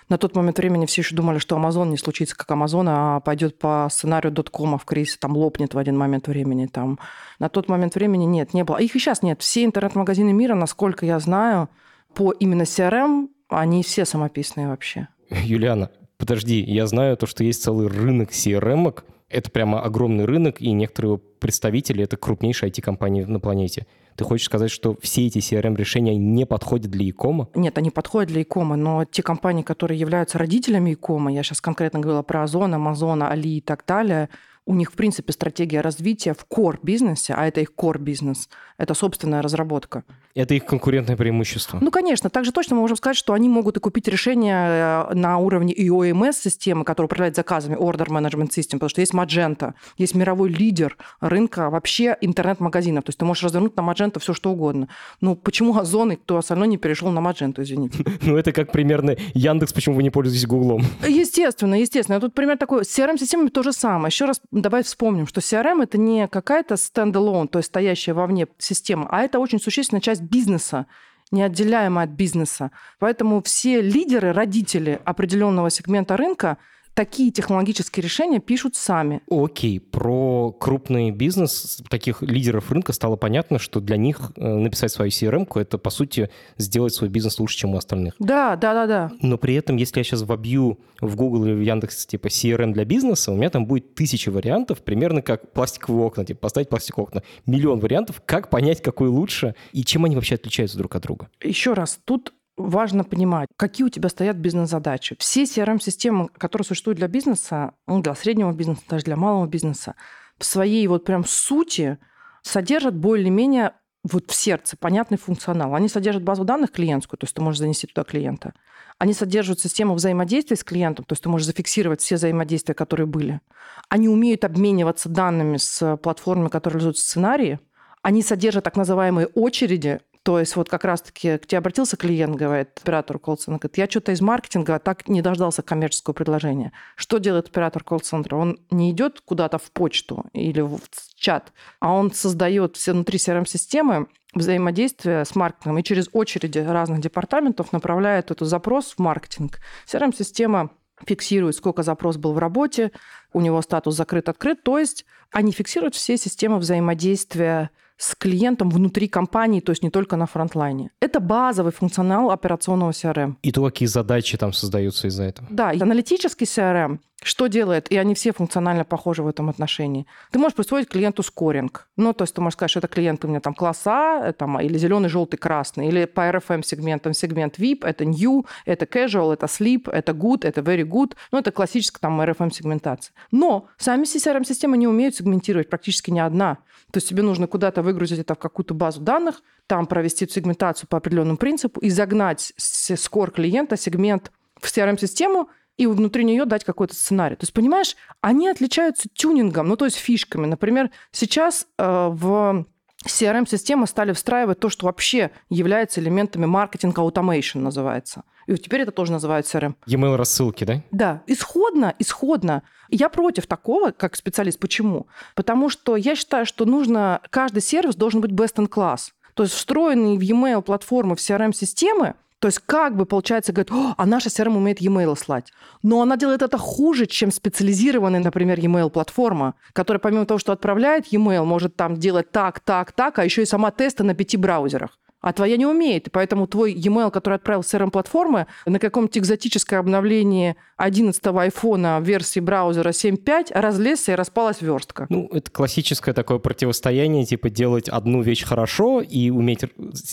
На тот момент времени все еще думали, что Amazon не случится как Amazon, а пойдет по сценарию доткома в кризисе, там лопнет в один момент времени. Там. На тот момент времени нет, не было. Их и сейчас нет. Все интернет-магазины мира, насколько я знаю, по именно CRM, они все самописные вообще. Юлиана, подожди, я знаю то, что есть целый рынок CRM-ок. Это прямо огромный рынок, и некоторые его представители — это крупнейшие IT-компании на планете. Ты хочешь сказать, что все эти CRM-решения не подходят для e-кома? Нет, они подходят для e-кома, но те компании, которые являются родителями e-кома, я сейчас конкретно говорила про Озон, Амазон, Али и так далее — у них, в принципе, стратегия развития в core-бизнесе, а это их core-бизнес, это собственная разработка. Это их конкурентное преимущество. Ну, конечно. Также точно мы можем сказать, что они могут и купить решение э, на уровне EOMS-системы, которая управляет заказами, Order Management System, потому что есть Magento, есть мировой лидер рынка вообще интернет-магазинов. То есть ты можешь развернуть на Magento все, что угодно. Ну, почему Озон и кто остальной не перешел на Magento, извините? Ну, это как примерно Яндекс, почему вы не пользуетесь Гуглом. Естественно, естественно. Тут пример такой. С CRM-системами то же самое. Еще раз давай вспомним, что CRM это не какая-то standalone, то есть стоящая вовне система, а это очень существенная часть бизнеса неотделяемая от бизнеса. Поэтому все лидеры, родители определенного сегмента рынка такие технологические решения пишут сами. Окей, про крупный бизнес таких лидеров рынка стало понятно, что для них э, написать свою CRM это, по сути, сделать свой бизнес лучше, чем у остальных. Да, да, да, да. Но при этом, если я сейчас вобью в Google или в Яндекс типа CRM для бизнеса, у меня там будет тысяча вариантов, примерно как пластиковые окна, типа поставить пластиковые окна. Миллион вариантов, как понять, какой лучше и чем они вообще отличаются друг от друга. Еще раз, тут важно понимать, какие у тебя стоят бизнес-задачи. Все CRM-системы, которые существуют для бизнеса, ну, для среднего бизнеса, даже для малого бизнеса, в своей вот прям сути содержат более-менее вот в сердце понятный функционал. Они содержат базу данных клиентскую, то есть ты можешь занести туда клиента. Они содержат систему взаимодействия с клиентом, то есть ты можешь зафиксировать все взаимодействия, которые были. Они умеют обмениваться данными с платформами, которые реализуют сценарии. Они содержат так называемые очереди, то есть вот как раз-таки к тебе обратился клиент, говорит, оператор колл-центра, говорит, я что-то из маркетинга так не дождался коммерческого предложения. Что делает оператор колл-центра? Он не идет куда-то в почту или в чат, а он создает все внутри CRM-системы взаимодействие с маркетингом и через очереди разных департаментов направляет этот запрос в маркетинг. CRM-система фиксирует, сколько запрос был в работе, у него статус закрыт-открыт, то есть они фиксируют все системы взаимодействия с клиентом внутри компании, то есть не только на фронтлайне. Это базовый функционал операционного CRM. И то, какие задачи там создаются из-за этого. Да, аналитический CRM что делает, и они все функционально похожи в этом отношении. Ты можешь присвоить клиенту скоринг. Ну, то есть ты можешь сказать, что это клиент у меня там класса, э, там, или зеленый, желтый, красный, или по RFM сегментам сегмент VIP, это new, это casual, это sleep, это good, это very good. Ну, это классическая там RFM сегментация. Но сами CRM-системы не умеют сегментировать практически ни одна. То есть тебе нужно куда-то выгрузить это в какую-то базу данных, там провести сегментацию по определенному принципу и загнать скор клиента, сегмент в CRM-систему, и внутри нее дать какой-то сценарий. То есть, понимаешь, они отличаются тюнингом, ну, то есть фишками. Например, сейчас э, в CRM-системы стали встраивать то, что вообще является элементами маркетинга automation называется. И вот теперь это тоже называют CRM. E-mail рассылки, да? Да. Исходно, исходно. Я против такого, как специалист. Почему? Потому что я считаю, что нужно... Каждый сервис должен быть best in class. То есть встроенный в e-mail платформы в CRM-системы То есть как бы, получается, говорит, а наша CRM умеет e-mail слать. Но она делает это хуже, чем специализированная, например, e-mail платформа, которая помимо того, что отправляет e-mail, может там делать так, так, так, а еще и сама тесты на пяти браузерах а твоя не умеет. И поэтому твой e-mail, который отправил с CRM-платформы, на каком-то экзотическое обновлении 11-го айфона версии браузера 7.5 разлезся и распалась верстка. Ну, это классическое такое противостояние, типа делать одну вещь хорошо и уметь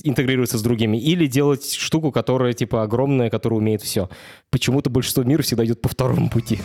интегрироваться с другими, или делать штуку, которая типа огромная, которая умеет все. Почему-то большинство мира всегда идет по второму пути.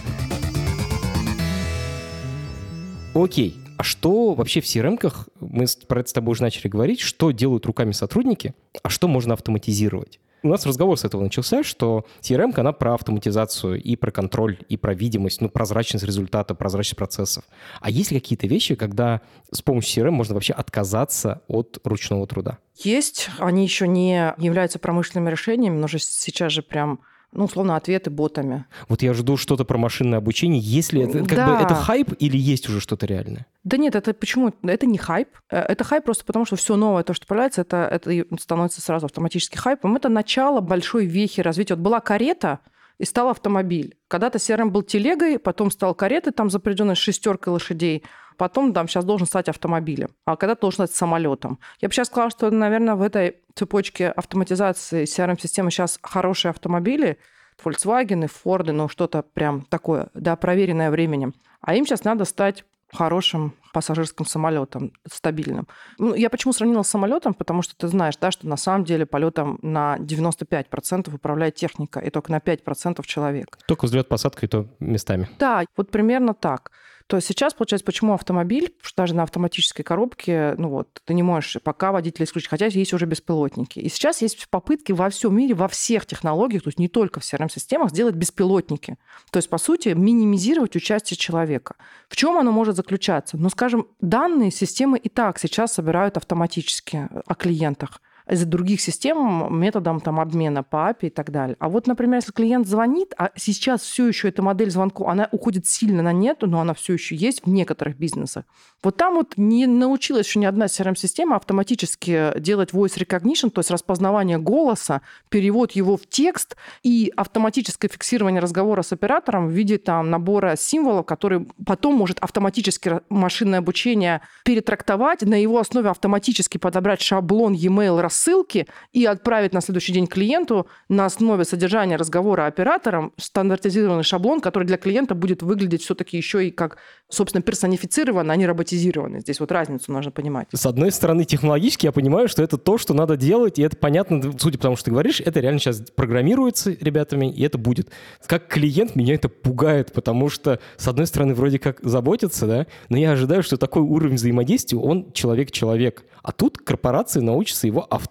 Окей, а что вообще в CRM-ках, мы про это с тобой уже начали говорить, что делают руками сотрудники, а что можно автоматизировать? У нас разговор с этого начался, что CRM, она про автоматизацию и про контроль, и про видимость, ну, прозрачность результата, прозрачность процессов. А есть ли какие-то вещи, когда с помощью CRM можно вообще отказаться от ручного труда? Есть. Они еще не являются промышленными решениями, но же сейчас же прям ну, условно, ответы ботами. Вот я жду что-то про машинное обучение. Если это, как да. бы, это хайп или есть уже что-то реальное? Да нет, это почему? Это не хайп. Э, это хайп просто потому, что все новое, то, что появляется, это, это становится сразу автоматически хайпом. Это начало большой вехи развития. Вот была карета, и стал автомобиль. Когда-то CRM был телегой, потом стал каретой, там запряженной шестеркой лошадей, потом там сейчас должен стать автомобилем, а когда-то должен стать самолетом. Я бы сейчас сказала, что, наверное, в этой цепочке автоматизации CRM-системы сейчас хорошие автомобили, Volkswagen, Ford, ну что-то прям такое, да, проверенное временем. А им сейчас надо стать хорошим пассажирским самолетом, стабильным. Ну, я почему сравнила с самолетом? Потому что ты знаешь, да, что на самом деле полетом на 95% управляет техника, и только на 5% человек. Только взлет, посадка и то местами. Да, вот примерно так то сейчас, получается, почему автомобиль, что даже на автоматической коробке, ну вот, ты не можешь пока водителя исключить, хотя есть уже беспилотники. И сейчас есть попытки во всем мире, во всех технологиях, то есть не только в CRM-системах, сделать беспилотники. То есть, по сути, минимизировать участие человека. В чем оно может заключаться? Ну, скажем, данные системы и так сейчас собирают автоматически о клиентах из других систем методом там, обмена по API и так далее. А вот, например, если клиент звонит, а сейчас все еще эта модель звонков, она уходит сильно на нет, но она все еще есть в некоторых бизнесах. Вот там вот не научилась еще ни одна CRM-система автоматически делать voice recognition, то есть распознавание голоса, перевод его в текст и автоматическое фиксирование разговора с оператором в виде там, набора символов, который потом может автоматически машинное обучение перетрактовать, на его основе автоматически подобрать шаблон e-mail рассылки и отправить на следующий день клиенту на основе содержания разговора оператором стандартизированный шаблон, который для клиента будет выглядеть все-таки еще и как, собственно, персонифицированно, а не роботизированно. Здесь вот разницу нужно понимать. С одной стороны, технологически я понимаю, что это то, что надо делать, и это понятно, судя по тому, что ты говоришь, это реально сейчас программируется ребятами, и это будет. Как клиент меня это пугает, потому что, с одной стороны, вроде как заботится, да, но я ожидаю, что такой уровень взаимодействия, он человек-человек. А тут корпорации научатся его автоматизировать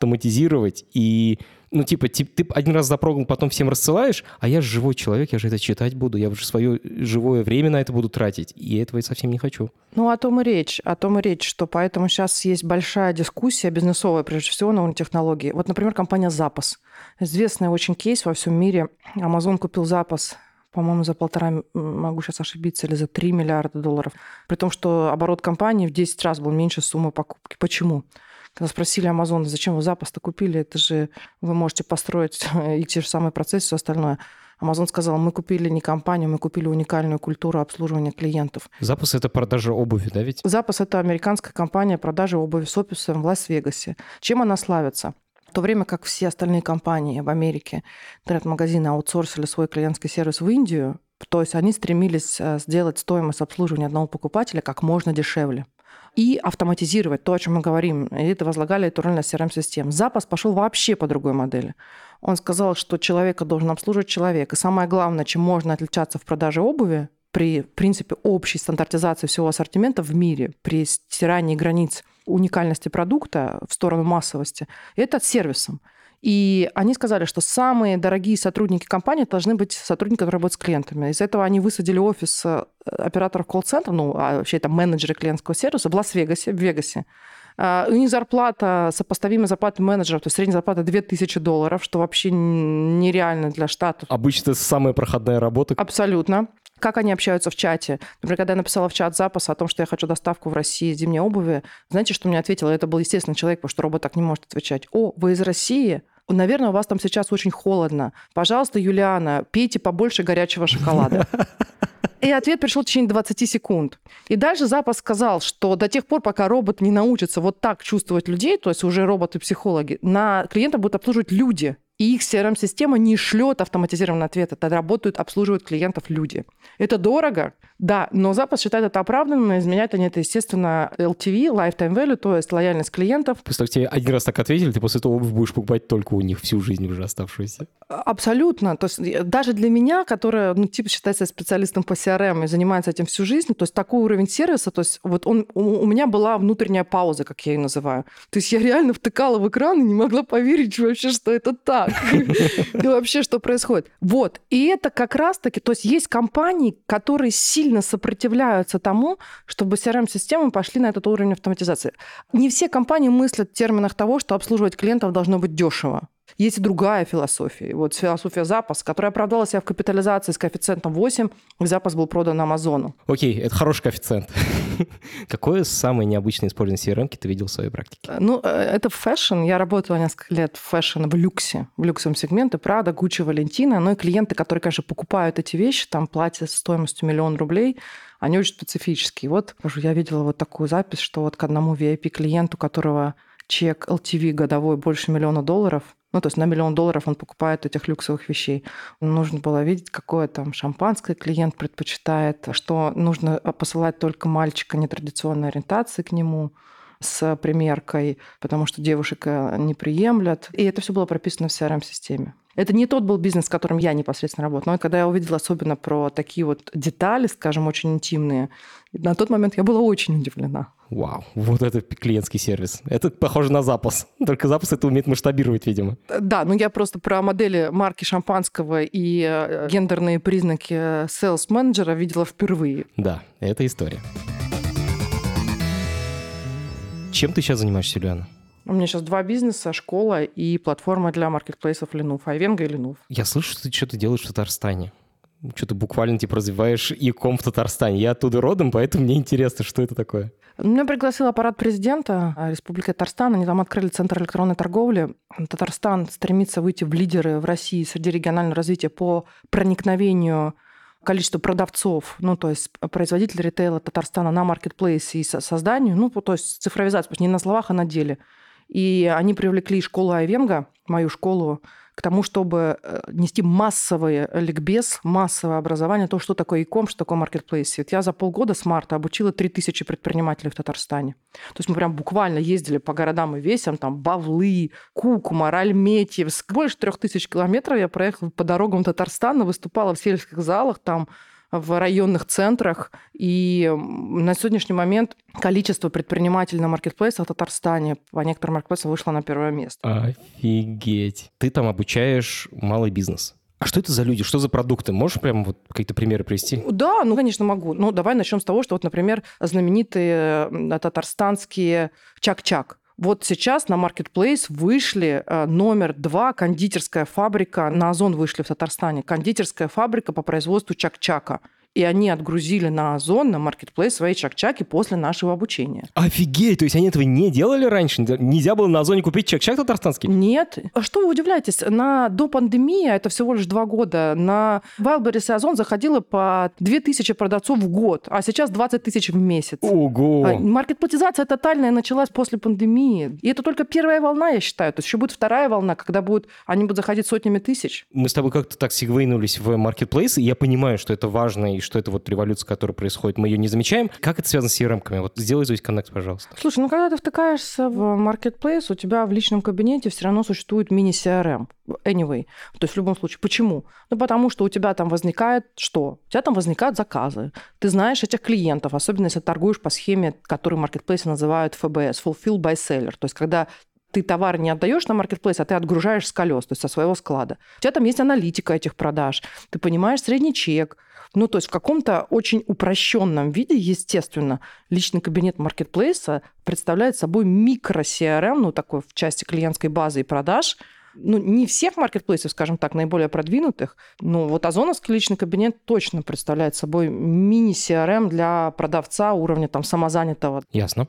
и ну, типа, ты, ты один раз запрогнул, потом всем рассылаешь, а я же живой человек, я же это читать буду, я же свое живое время на это буду тратить, и я этого совсем не хочу. Ну, о том и речь, о том и речь, что поэтому сейчас есть большая дискуссия бизнесовая, прежде всего, на уровне технологий. Вот, например, компания «Запас». Известный очень кейс во всем мире. Amazon купил «Запас» по-моему, за полтора, могу сейчас ошибиться, или за 3 миллиарда долларов. При том, что оборот компании в 10 раз был меньше суммы покупки. Почему? Когда спросили Amazon, зачем вы запас-то купили, это же вы можете построить и те же самые процессы, все остальное. Amazon сказал, мы купили не компанию, мы купили уникальную культуру обслуживания клиентов. Запас – это продажа обуви, да ведь? Запас – это американская компания продажи обуви с офисом в Лас-Вегасе. Чем она славится? В то время как все остальные компании в Америке, интернет-магазины аутсорсили свой клиентский сервис в Индию, то есть они стремились э, сделать стоимость обслуживания одного покупателя как можно дешевле и автоматизировать то, о чем мы говорим. И это возлагали эту роль на CRM-систем. Запас пошел вообще по другой модели. Он сказал, что человека должен обслуживать человек. И самое главное, чем можно отличаться в продаже обуви, при, в принципе, общей стандартизации всего ассортимента в мире, при стирании границ уникальности продукта в сторону массовости, это сервисом. И они сказали, что самые дорогие сотрудники компании должны быть сотрудники, которые работают с клиентами. Из-за этого они высадили офис э, операторов колл-центра, ну, а вообще это менеджеры клиентского сервиса в Лас-Вегасе, в Вегасе. А, у них зарплата сопоставима зарплате менеджеров, то есть средняя зарплата 2000 долларов, что вообще нереально для штатов. Обычно это самая проходная работа. Абсолютно. Как они общаются в чате? Например, когда я написала в чат запас о том, что я хочу доставку в России зимней обуви, знаете, что мне ответила? Это был, естественно, человек, потому что робот так не может отвечать. О, вы из России? наверное, у вас там сейчас очень холодно. Пожалуйста, Юлиана, пейте побольше горячего шоколада. И ответ пришел в течение 20 секунд. И дальше запас сказал, что до тех пор, пока робот не научится вот так чувствовать людей, то есть уже роботы-психологи, на клиента будут обслуживать люди и их CRM-система не шлет автоматизированные ответы, тогда работают, обслуживают клиентов люди. Это дорого, да, но Запад считает это оправданным, и изменяют они это, естественно, LTV, lifetime value, то есть лояльность клиентов. После того, как тебе один раз так ответили, ты после этого будешь покупать только у них всю жизнь уже оставшуюся. Абсолютно. То есть даже для меня, которая, ну, типа, считается специалистом по CRM и занимается этим всю жизнь, то есть такой уровень сервиса, то есть вот он, у меня была внутренняя пауза, как я ее называю. То есть я реально втыкала в экран и не могла поверить вообще, что это так так? И вообще, что происходит? Вот. И это как раз-таки, то есть есть компании, которые сильно сопротивляются тому, чтобы CRM-системы пошли на этот уровень автоматизации. Не все компании мыслят в терминах того, что обслуживать клиентов должно быть дешево. Есть и другая философия. Вот философия Zappos, которая оправдала себя в капитализации с коэффициентом 8, и Zappos был продан Амазону. Окей, это хороший коэффициент. Какое самое необычное использование CRM ты видел в своей практике? Ну, э, это fashion. Я работала несколько лет в fashion в люксе, в люксовом сегменте. Prada, Gucci, Valentino. Ну и клиенты, которые, конечно, покупают эти вещи, там платье стоимостью миллион рублей, они очень специфические. Вот я видела вот такую запись, что вот к одному VIP-клиенту, которого чек LTV годовой больше миллиона долларов, ну, то есть на миллион долларов он покупает этих люксовых вещей. Нужно было видеть, какое там шампанское клиент предпочитает, что нужно посылать только мальчика нетрадиционной ориентации к нему с примеркой, потому что девушек э, не приемлят. И это все было прописано в CRM-системе. Это не тот был бизнес, с которым я непосредственно работала. Но когда я увидела особенно про такие вот детали, скажем, очень интимные, на тот момент я была очень удивлена. Вау, вот это клиентский сервис. Это похоже на запас. Только запас это умеет масштабировать, видимо. Да, ну я просто про модели марки шампанского и э, гендерные признаки sales-менеджера видела впервые. Да, это история. Чем ты сейчас занимаешься, Юлиана? У меня сейчас два бизнеса, школа и платформа для маркетплейсов Ленув, Айвенга и Ленув. Я слышу, что ты что-то делаешь в Татарстане. Что ты буквально типа развиваешь иком в Татарстане. Я оттуда родом, поэтому мне интересно, что это такое. Меня пригласил аппарат президента Республики Татарстан. Они там открыли центр электронной торговли. Татарстан стремится выйти в лидеры в России среди регионального развития по проникновению количества продавцов, ну, то есть производителей ритейла Татарстана на маркетплейсе и созданию, ну, то есть цифровизацию, не на словах, а на деле. И они привлекли школу Айвенга, мою школу, к тому, чтобы э, нести массовый ликбез, массовое образование, то, что такое иком, что такое маркетплейс. Вот я за полгода с марта обучила 3000 предпринимателей в Татарстане. То есть мы прям буквально ездили по городам и весям, там Бавлы, Кукума, Ральметьевск. Больше трех тысяч километров я проехала по дорогам Татарстана, выступала в сельских залах, там в районных центрах. И на сегодняшний момент количество предпринимателей на маркетплейсах в Татарстане по некоторым маркетплейсам вышло на первое место. Офигеть. Ты там обучаешь малый бизнес. А что это за люди? Что за продукты? Можешь прямо вот какие-то примеры привести? Да, ну, конечно, могу. Ну, давай начнем с того, что вот, например, знаменитые татарстанские чак-чак. Вот сейчас на Marketplace вышли э, номер два кондитерская фабрика. На Озон вышли в Татарстане. Кондитерская фабрика по производству чак-чака и они отгрузили на Озон, на Marketplace свои чак-чаки после нашего обучения. Офигеть! То есть они этого не делали раньше? Нельзя было на Озоне купить чак-чак татарстанский? Нет. А что вы удивляетесь? На, до пандемии, а это всего лишь два года, на Wildberries и Озон заходило по 2000 продавцов в год, а сейчас 20 тысяч в месяц. Ого! А, маркетплатизация тотальная началась после пандемии. И это только первая волна, я считаю. То есть еще будет вторая волна, когда будут, они будут заходить сотнями тысяч. Мы с тобой как-то так сегвейнулись в маркетплейс, и я понимаю, что это важно и что это вот революция, которая происходит, мы ее не замечаем. Как это связано с CRM-ками? Вот сделай здесь коннект, пожалуйста. Слушай, ну когда ты втыкаешься в маркетплейс, у тебя в личном кабинете все равно существует мини-CRM. Anyway. То есть в любом случае. Почему? Ну, потому что у тебя там возникает что? У тебя там возникают заказы. Ты знаешь этих клиентов, особенно если торгуешь по схеме, которую маркетплейсы называют ФБС, Fulfill by Seller. То есть когда ты товар не отдаешь на маркетплейс, а ты отгружаешь с колес, то есть со своего склада. У тебя там есть аналитика этих продаж, ты понимаешь средний чек, ну, то есть в каком-то очень упрощенном виде, естественно, личный кабинет маркетплейса представляет собой микро-CRM, ну, такой в части клиентской базы и продаж, ну, не всех маркетплейсов, скажем так, наиболее продвинутых, но вот Озоновский личный кабинет точно представляет собой мини-CRM для продавца уровня там самозанятого. Ясно.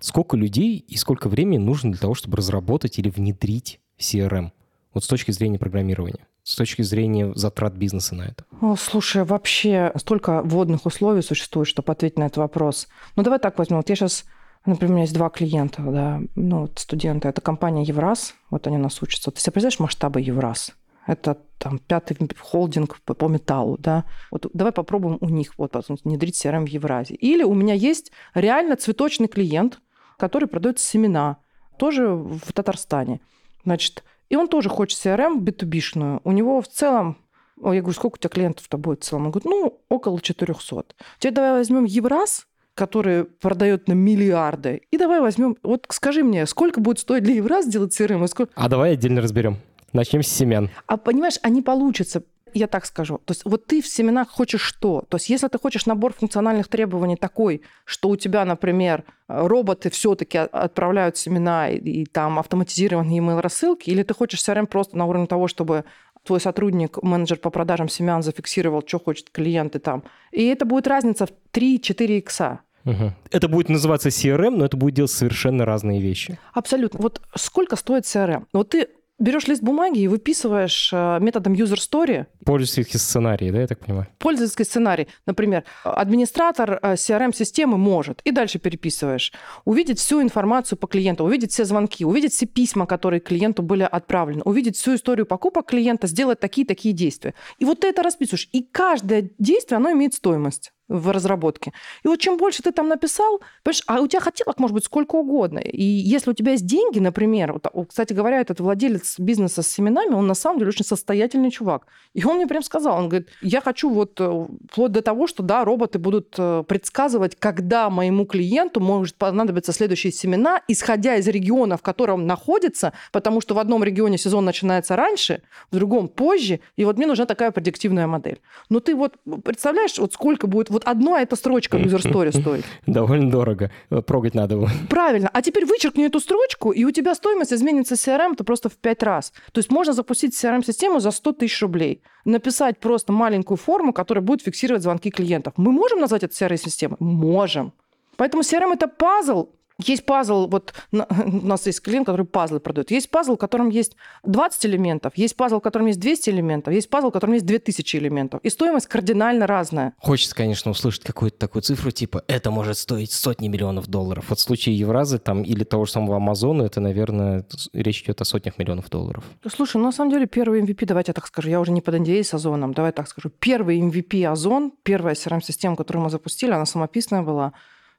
Сколько людей и сколько времени нужно для того, чтобы разработать или внедрить CRM? Вот с точки зрения программирования, с точки зрения затрат бизнеса на это. О, слушай, вообще столько вводных условий существует, чтобы ответить на этот вопрос. Ну, давай так возьмем. Вот я сейчас Например, у меня есть два клиента, да, ну, вот студенты. Это компания Евраз, вот они нас учатся. Ты себе представляешь масштабы Евраз? Это там пятый холдинг по, по металлу, да. Вот давай попробуем у них вот внедрить CRM в Евразии. Или у меня есть реально цветочный клиент, который продает семена, тоже в Татарстане. Значит, и он тоже хочет CRM B2B-шную. У него в целом я говорю, сколько у тебя клиентов-то будет в целом? Он говорит, ну, около 400. Теперь давай возьмем Евраз, который продает на миллиарды. И давай возьмем, вот скажи мне, сколько будет стоить для Евраз сделать CRM? Сколько... А давай отдельно разберем. Начнем с семян. А понимаешь, они получатся я так скажу. То есть вот ты в семенах хочешь что? То есть если ты хочешь набор функциональных требований такой, что у тебя, например, роботы все-таки отправляют семена и, и там автоматизированные email рассылки, или ты хочешь CRM просто на уровне того, чтобы твой сотрудник, менеджер по продажам семян зафиксировал, что хочет клиенты там. И это будет разница в 3-4 икса. Угу. Это будет называться CRM, но это будет делать совершенно разные вещи. Абсолютно. Вот сколько стоит CRM? Вот ты берешь лист бумаги и выписываешь э, методом user story. Пользовательский сценарий, да, я так понимаю? Пользовательский сценарий. Например, администратор э, CRM-системы может, и дальше переписываешь, увидеть всю информацию по клиенту, увидеть все звонки, увидеть все письма, которые клиенту были отправлены, увидеть всю историю покупок клиента, сделать такие-такие действия. И вот ты это расписываешь. И каждое действие, оно имеет стоимость в разработке. И вот чем больше ты там написал, понимаешь, а у тебя хотелок может быть сколько угодно. И если у тебя есть деньги, например, вот, кстати говоря, этот владелец бизнеса с семенами, он на самом деле очень состоятельный чувак. И он мне прям сказал, он говорит, я хочу вот э, вплоть до того, что, да, роботы будут э, предсказывать, когда моему клиенту может понадобиться следующие семена, исходя из региона, в котором находится, потому что в одном регионе сезон начинается раньше, в другом позже, и вот мне нужна такая предиктивная модель. Но ты вот представляешь, вот сколько будет вот одна эта строчка в user story стоит. Довольно дорого. Прогать надо было. Правильно. А теперь вычеркни эту строчку, и у тебя стоимость изменится CRM-то просто в пять раз. То есть можно запустить CRM-систему за 100 тысяч рублей. Написать просто маленькую форму, которая будет фиксировать звонки клиентов. Мы можем назвать это CRM-системой? Можем. Поэтому CRM – это пазл, есть пазл, вот у нас есть клиент, который пазлы продает. Есть пазл, в котором есть 20 элементов, есть пазл, в котором есть 200 элементов, есть пазл, в котором есть 2000 элементов. И стоимость кардинально разная. Хочется, конечно, услышать какую-то такую цифру, типа, это может стоить сотни миллионов долларов. Вот в случае Евразы там или того же самого Амазона, это, наверное, речь идет о сотнях миллионов долларов. Слушай, ну, на самом деле первый MVP, давайте я так скажу, я уже не под NDA с Озоном, давай так скажу. Первый MVP Озон, первая CRM-система, которую мы запустили, она самописная была.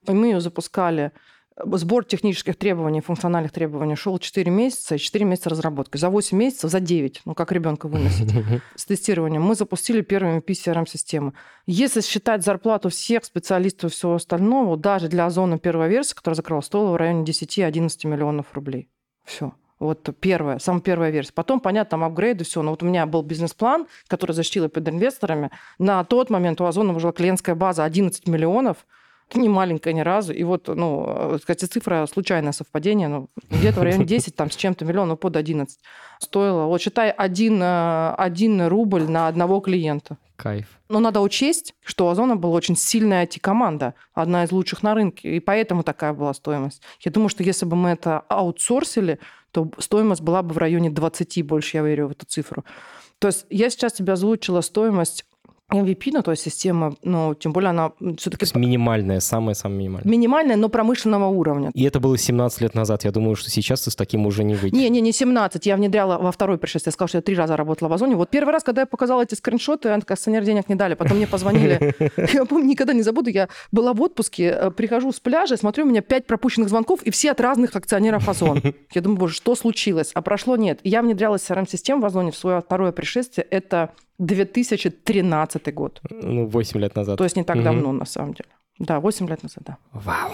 Мы ее запускали Сбор технических требований, функциональных требований шел 4 месяца, и 4 месяца разработки. За 8 месяцев, за 9, ну как ребенка выносить, с тестированием, мы запустили первый MVP CRM-системы. Если считать зарплату всех специалистов и всего остального, даже для Озона первая версия, которая закрыла, стоила в районе 10-11 миллионов рублей. Все. Вот первая, самая первая версия. Потом, понятно, там апгрейды, все. Но вот у меня был бизнес-план, который защитил перед инвесторами. На тот момент у Озона уже клиентская база 11 миллионов – не маленькая ни разу. И вот, ну, кстати, цифра случайное совпадение, ну, где-то в районе 10 там, с чем-то миллионов под 11 стоило. Вот считай, один, э, один рубль на одного клиента. Кайф. Но надо учесть, что у Озона была очень сильная IT-команда, одна из лучших на рынке, и поэтому такая была стоимость. Я думаю, что если бы мы это аутсорсили, то стоимость была бы в районе 20, больше я верю в эту цифру. То есть я сейчас тебе озвучила стоимость MVP, ну, то есть система, ну, тем более она все-таки... Минимальная, самая-самая минимальная. Минимальная, но промышленного уровня. И это было 17 лет назад. Я думаю, что сейчас ты с таким уже не выйдешь. Не, не, не 17. Я внедряла во второй пришествие. Я сказала, что я три раза работала в Озоне. Вот первый раз, когда я показала эти скриншоты, акционер денег не дали. Потом мне позвонили. Я помню, никогда не забуду. Я была в отпуске, э, прихожу с пляжа, смотрю, у меня пять пропущенных звонков, и все от разных акционеров Озон. Я думаю, боже, что случилось? А прошло нет. Я внедряла CRM-систему в Озоне в свое второе пришествие. Это 2013 год. Ну, 8 лет назад. То есть не так угу. давно, на самом деле. Да, 8 лет назад, да. Вау.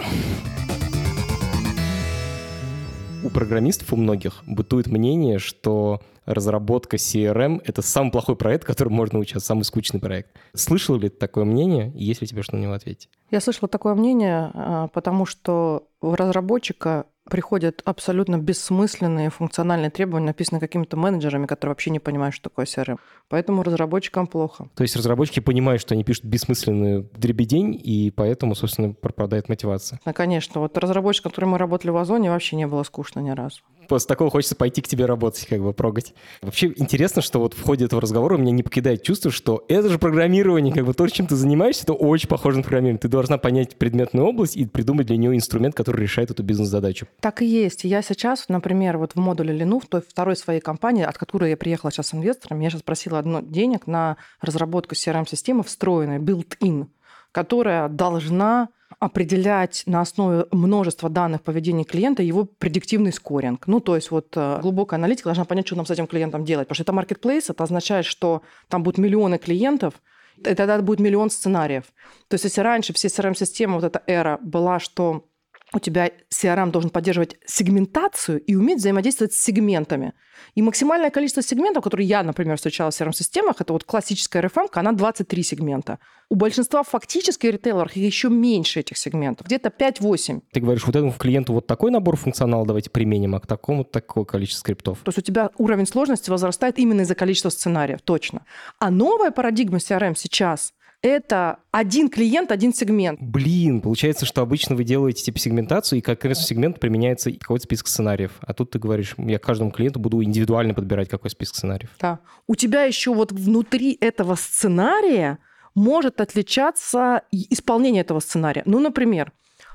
У программистов, у многих, бытует мнение, что разработка CRM — это самый плохой проект, который можно учиться, самый скучный проект. Слышал ли ты такое мнение? И есть ли тебе что на него ответить? Я слышала такое мнение, а, потому что у разработчика приходят абсолютно бессмысленные функциональные требования, написанные какими-то менеджерами, которые вообще не понимают, что такое CRM. Поэтому разработчикам плохо. То есть разработчики понимают, что они пишут бессмысленную дребедень, и поэтому, собственно, пропадает мотивация. Ну, конечно. Вот разработчик, который мы работали в Озоне, вообще не было скучно ни разу. После такого хочется пойти к тебе работать, как бы прогать. Вообще интересно, что вот в ходе этого разговора у меня не покидает чувство, что это же программирование, как бы то, чем ты занимаешься, это очень похоже на программирование. Ты должна понять предметную область и придумать для нее инструмент, который решает эту бизнес-задачу. Так и есть. Я сейчас, например, вот в модуле Linux, той второй своей компании, от которой я приехала сейчас инвестором, я сейчас просила одно денег на разработку CRM-системы встроенной, built-in, которая должна определять на основе множества данных поведения клиента его предиктивный скоринг. Ну, то есть вот э, глубокая аналитика должна понять, что нам с этим клиентом делать. Потому что это marketplace, это означает, что там будут миллионы клиентов, и тогда будет миллион сценариев. То есть если раньше все CRM-системы, вот эта эра была, что у тебя CRM должен поддерживать сегментацию и уметь взаимодействовать с сегментами. И максимальное количество сегментов, которые я, например, встречала в CRM-системах, это вот классическая RFM, она 23 сегмента. У большинства фактически ритейлеров еще меньше этих сегментов, где-то 5-8. Ты говоришь, вот этому клиенту вот такой набор функционала давайте применим, а к такому такое количество скриптов. То есть у тебя уровень сложности возрастает именно из-за количества сценариев, точно. А новая парадигма CRM сейчас – это один клиент, один сегмент. Блин, получается, что обычно вы делаете типа сегментацию, и как раз сегмент применяется какой-то список сценариев. А тут ты говоришь, я каждому клиенту буду индивидуально подбирать какой список сценариев. Да. У тебя еще вот внутри этого сценария может отличаться исполнение этого сценария. Ну, например,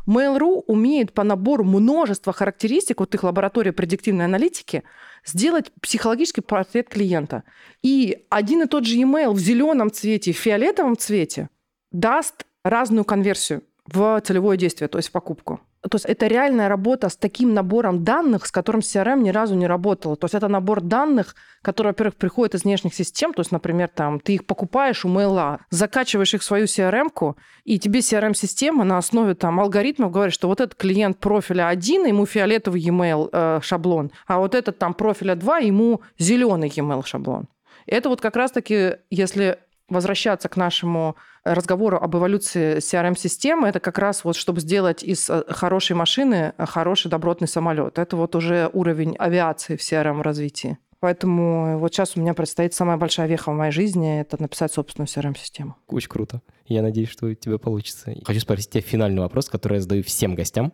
Mail.ru умеет по набору множества характеристик вот их лаборатории предиктивной аналитики сделать психологический портрет клиента. И один и тот же email в зеленом цвете, в фиолетовом цвете даст разную конверсию в целевое действие, то есть в покупку. То есть это реальная работа с таким набором данных, с которым CRM ни разу не работала. То есть это набор данных, который, во-первых, приходит из внешних систем. То есть, например, там, ты их покупаешь у мейла, закачиваешь их в свою CRM-ку, и тебе CRM-система на основе там, алгоритмов говорит, что вот этот клиент профиля 1, ему фиолетовый e-mail э, шаблон, а вот этот там профиля 2, ему зеленый e-mail шаблон. Это вот как раз-таки, если возвращаться к нашему разговору об эволюции CRM-системы, это как раз вот, чтобы сделать из э, хорошей машины э, хороший добротный самолет. Это вот уже уровень авиации в CRM-развитии. Поэтому вот сейчас у меня предстоит самая большая веха в моей жизни – это написать собственную CRM-систему. Очень круто. Я надеюсь, что у тебя получится. Хочу спросить тебя финальный вопрос, который я задаю всем гостям.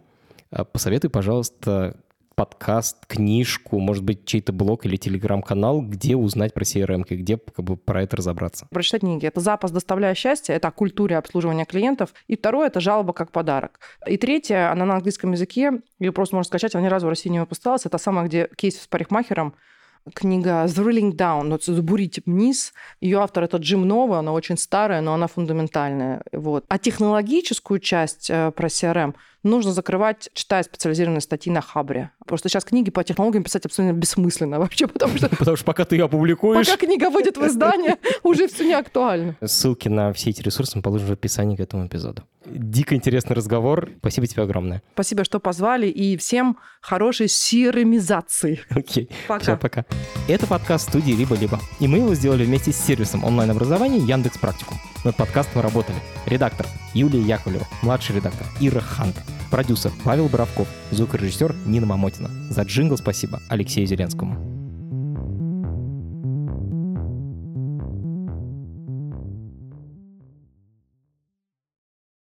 Э, посоветуй, пожалуйста, подкаст, книжку, может быть, чей-то блог или телеграм-канал, где узнать про CRM, и где как бы про это разобраться? Прочитать книги. Это «Запас, доставляя счастье», это о культуре обслуживания клиентов. И второе – это «Жалоба как подарок». И третье, она на английском языке, ее просто можно скачать, она ни разу в России не выпускалась. Это самое, где кейс с парикмахером, книга «Thrilling Down», ну, «Забурить вниз». Ее автор — это Джим Новый, она очень старая, но она фундаментальная. Вот. А технологическую часть э, про CRM нужно закрывать, читая специализированные статьи на Хабре. Просто сейчас книги по технологиям писать абсолютно бессмысленно вообще, потому что... Потому что пока ты ее опубликуешь... Пока книга выйдет в издание, уже все не актуально. Ссылки на все эти ресурсы мы положим в описании к этому эпизоду. Дико интересный разговор. Спасибо тебе огромное. Спасибо, что позвали, и всем хорошей сиремизации. Окей. Пока. Все, пока. Это подкаст студии «Либо-либо». И мы его сделали вместе с сервисом онлайн-образования Яндекс Практикум. Над подкастом работали редактор Юлия Яковлева, младший редактор Ира Хант, продюсер Павел Боровков, звукорежиссер Нина Мамотина. За джингл спасибо Алексею Зеленскому.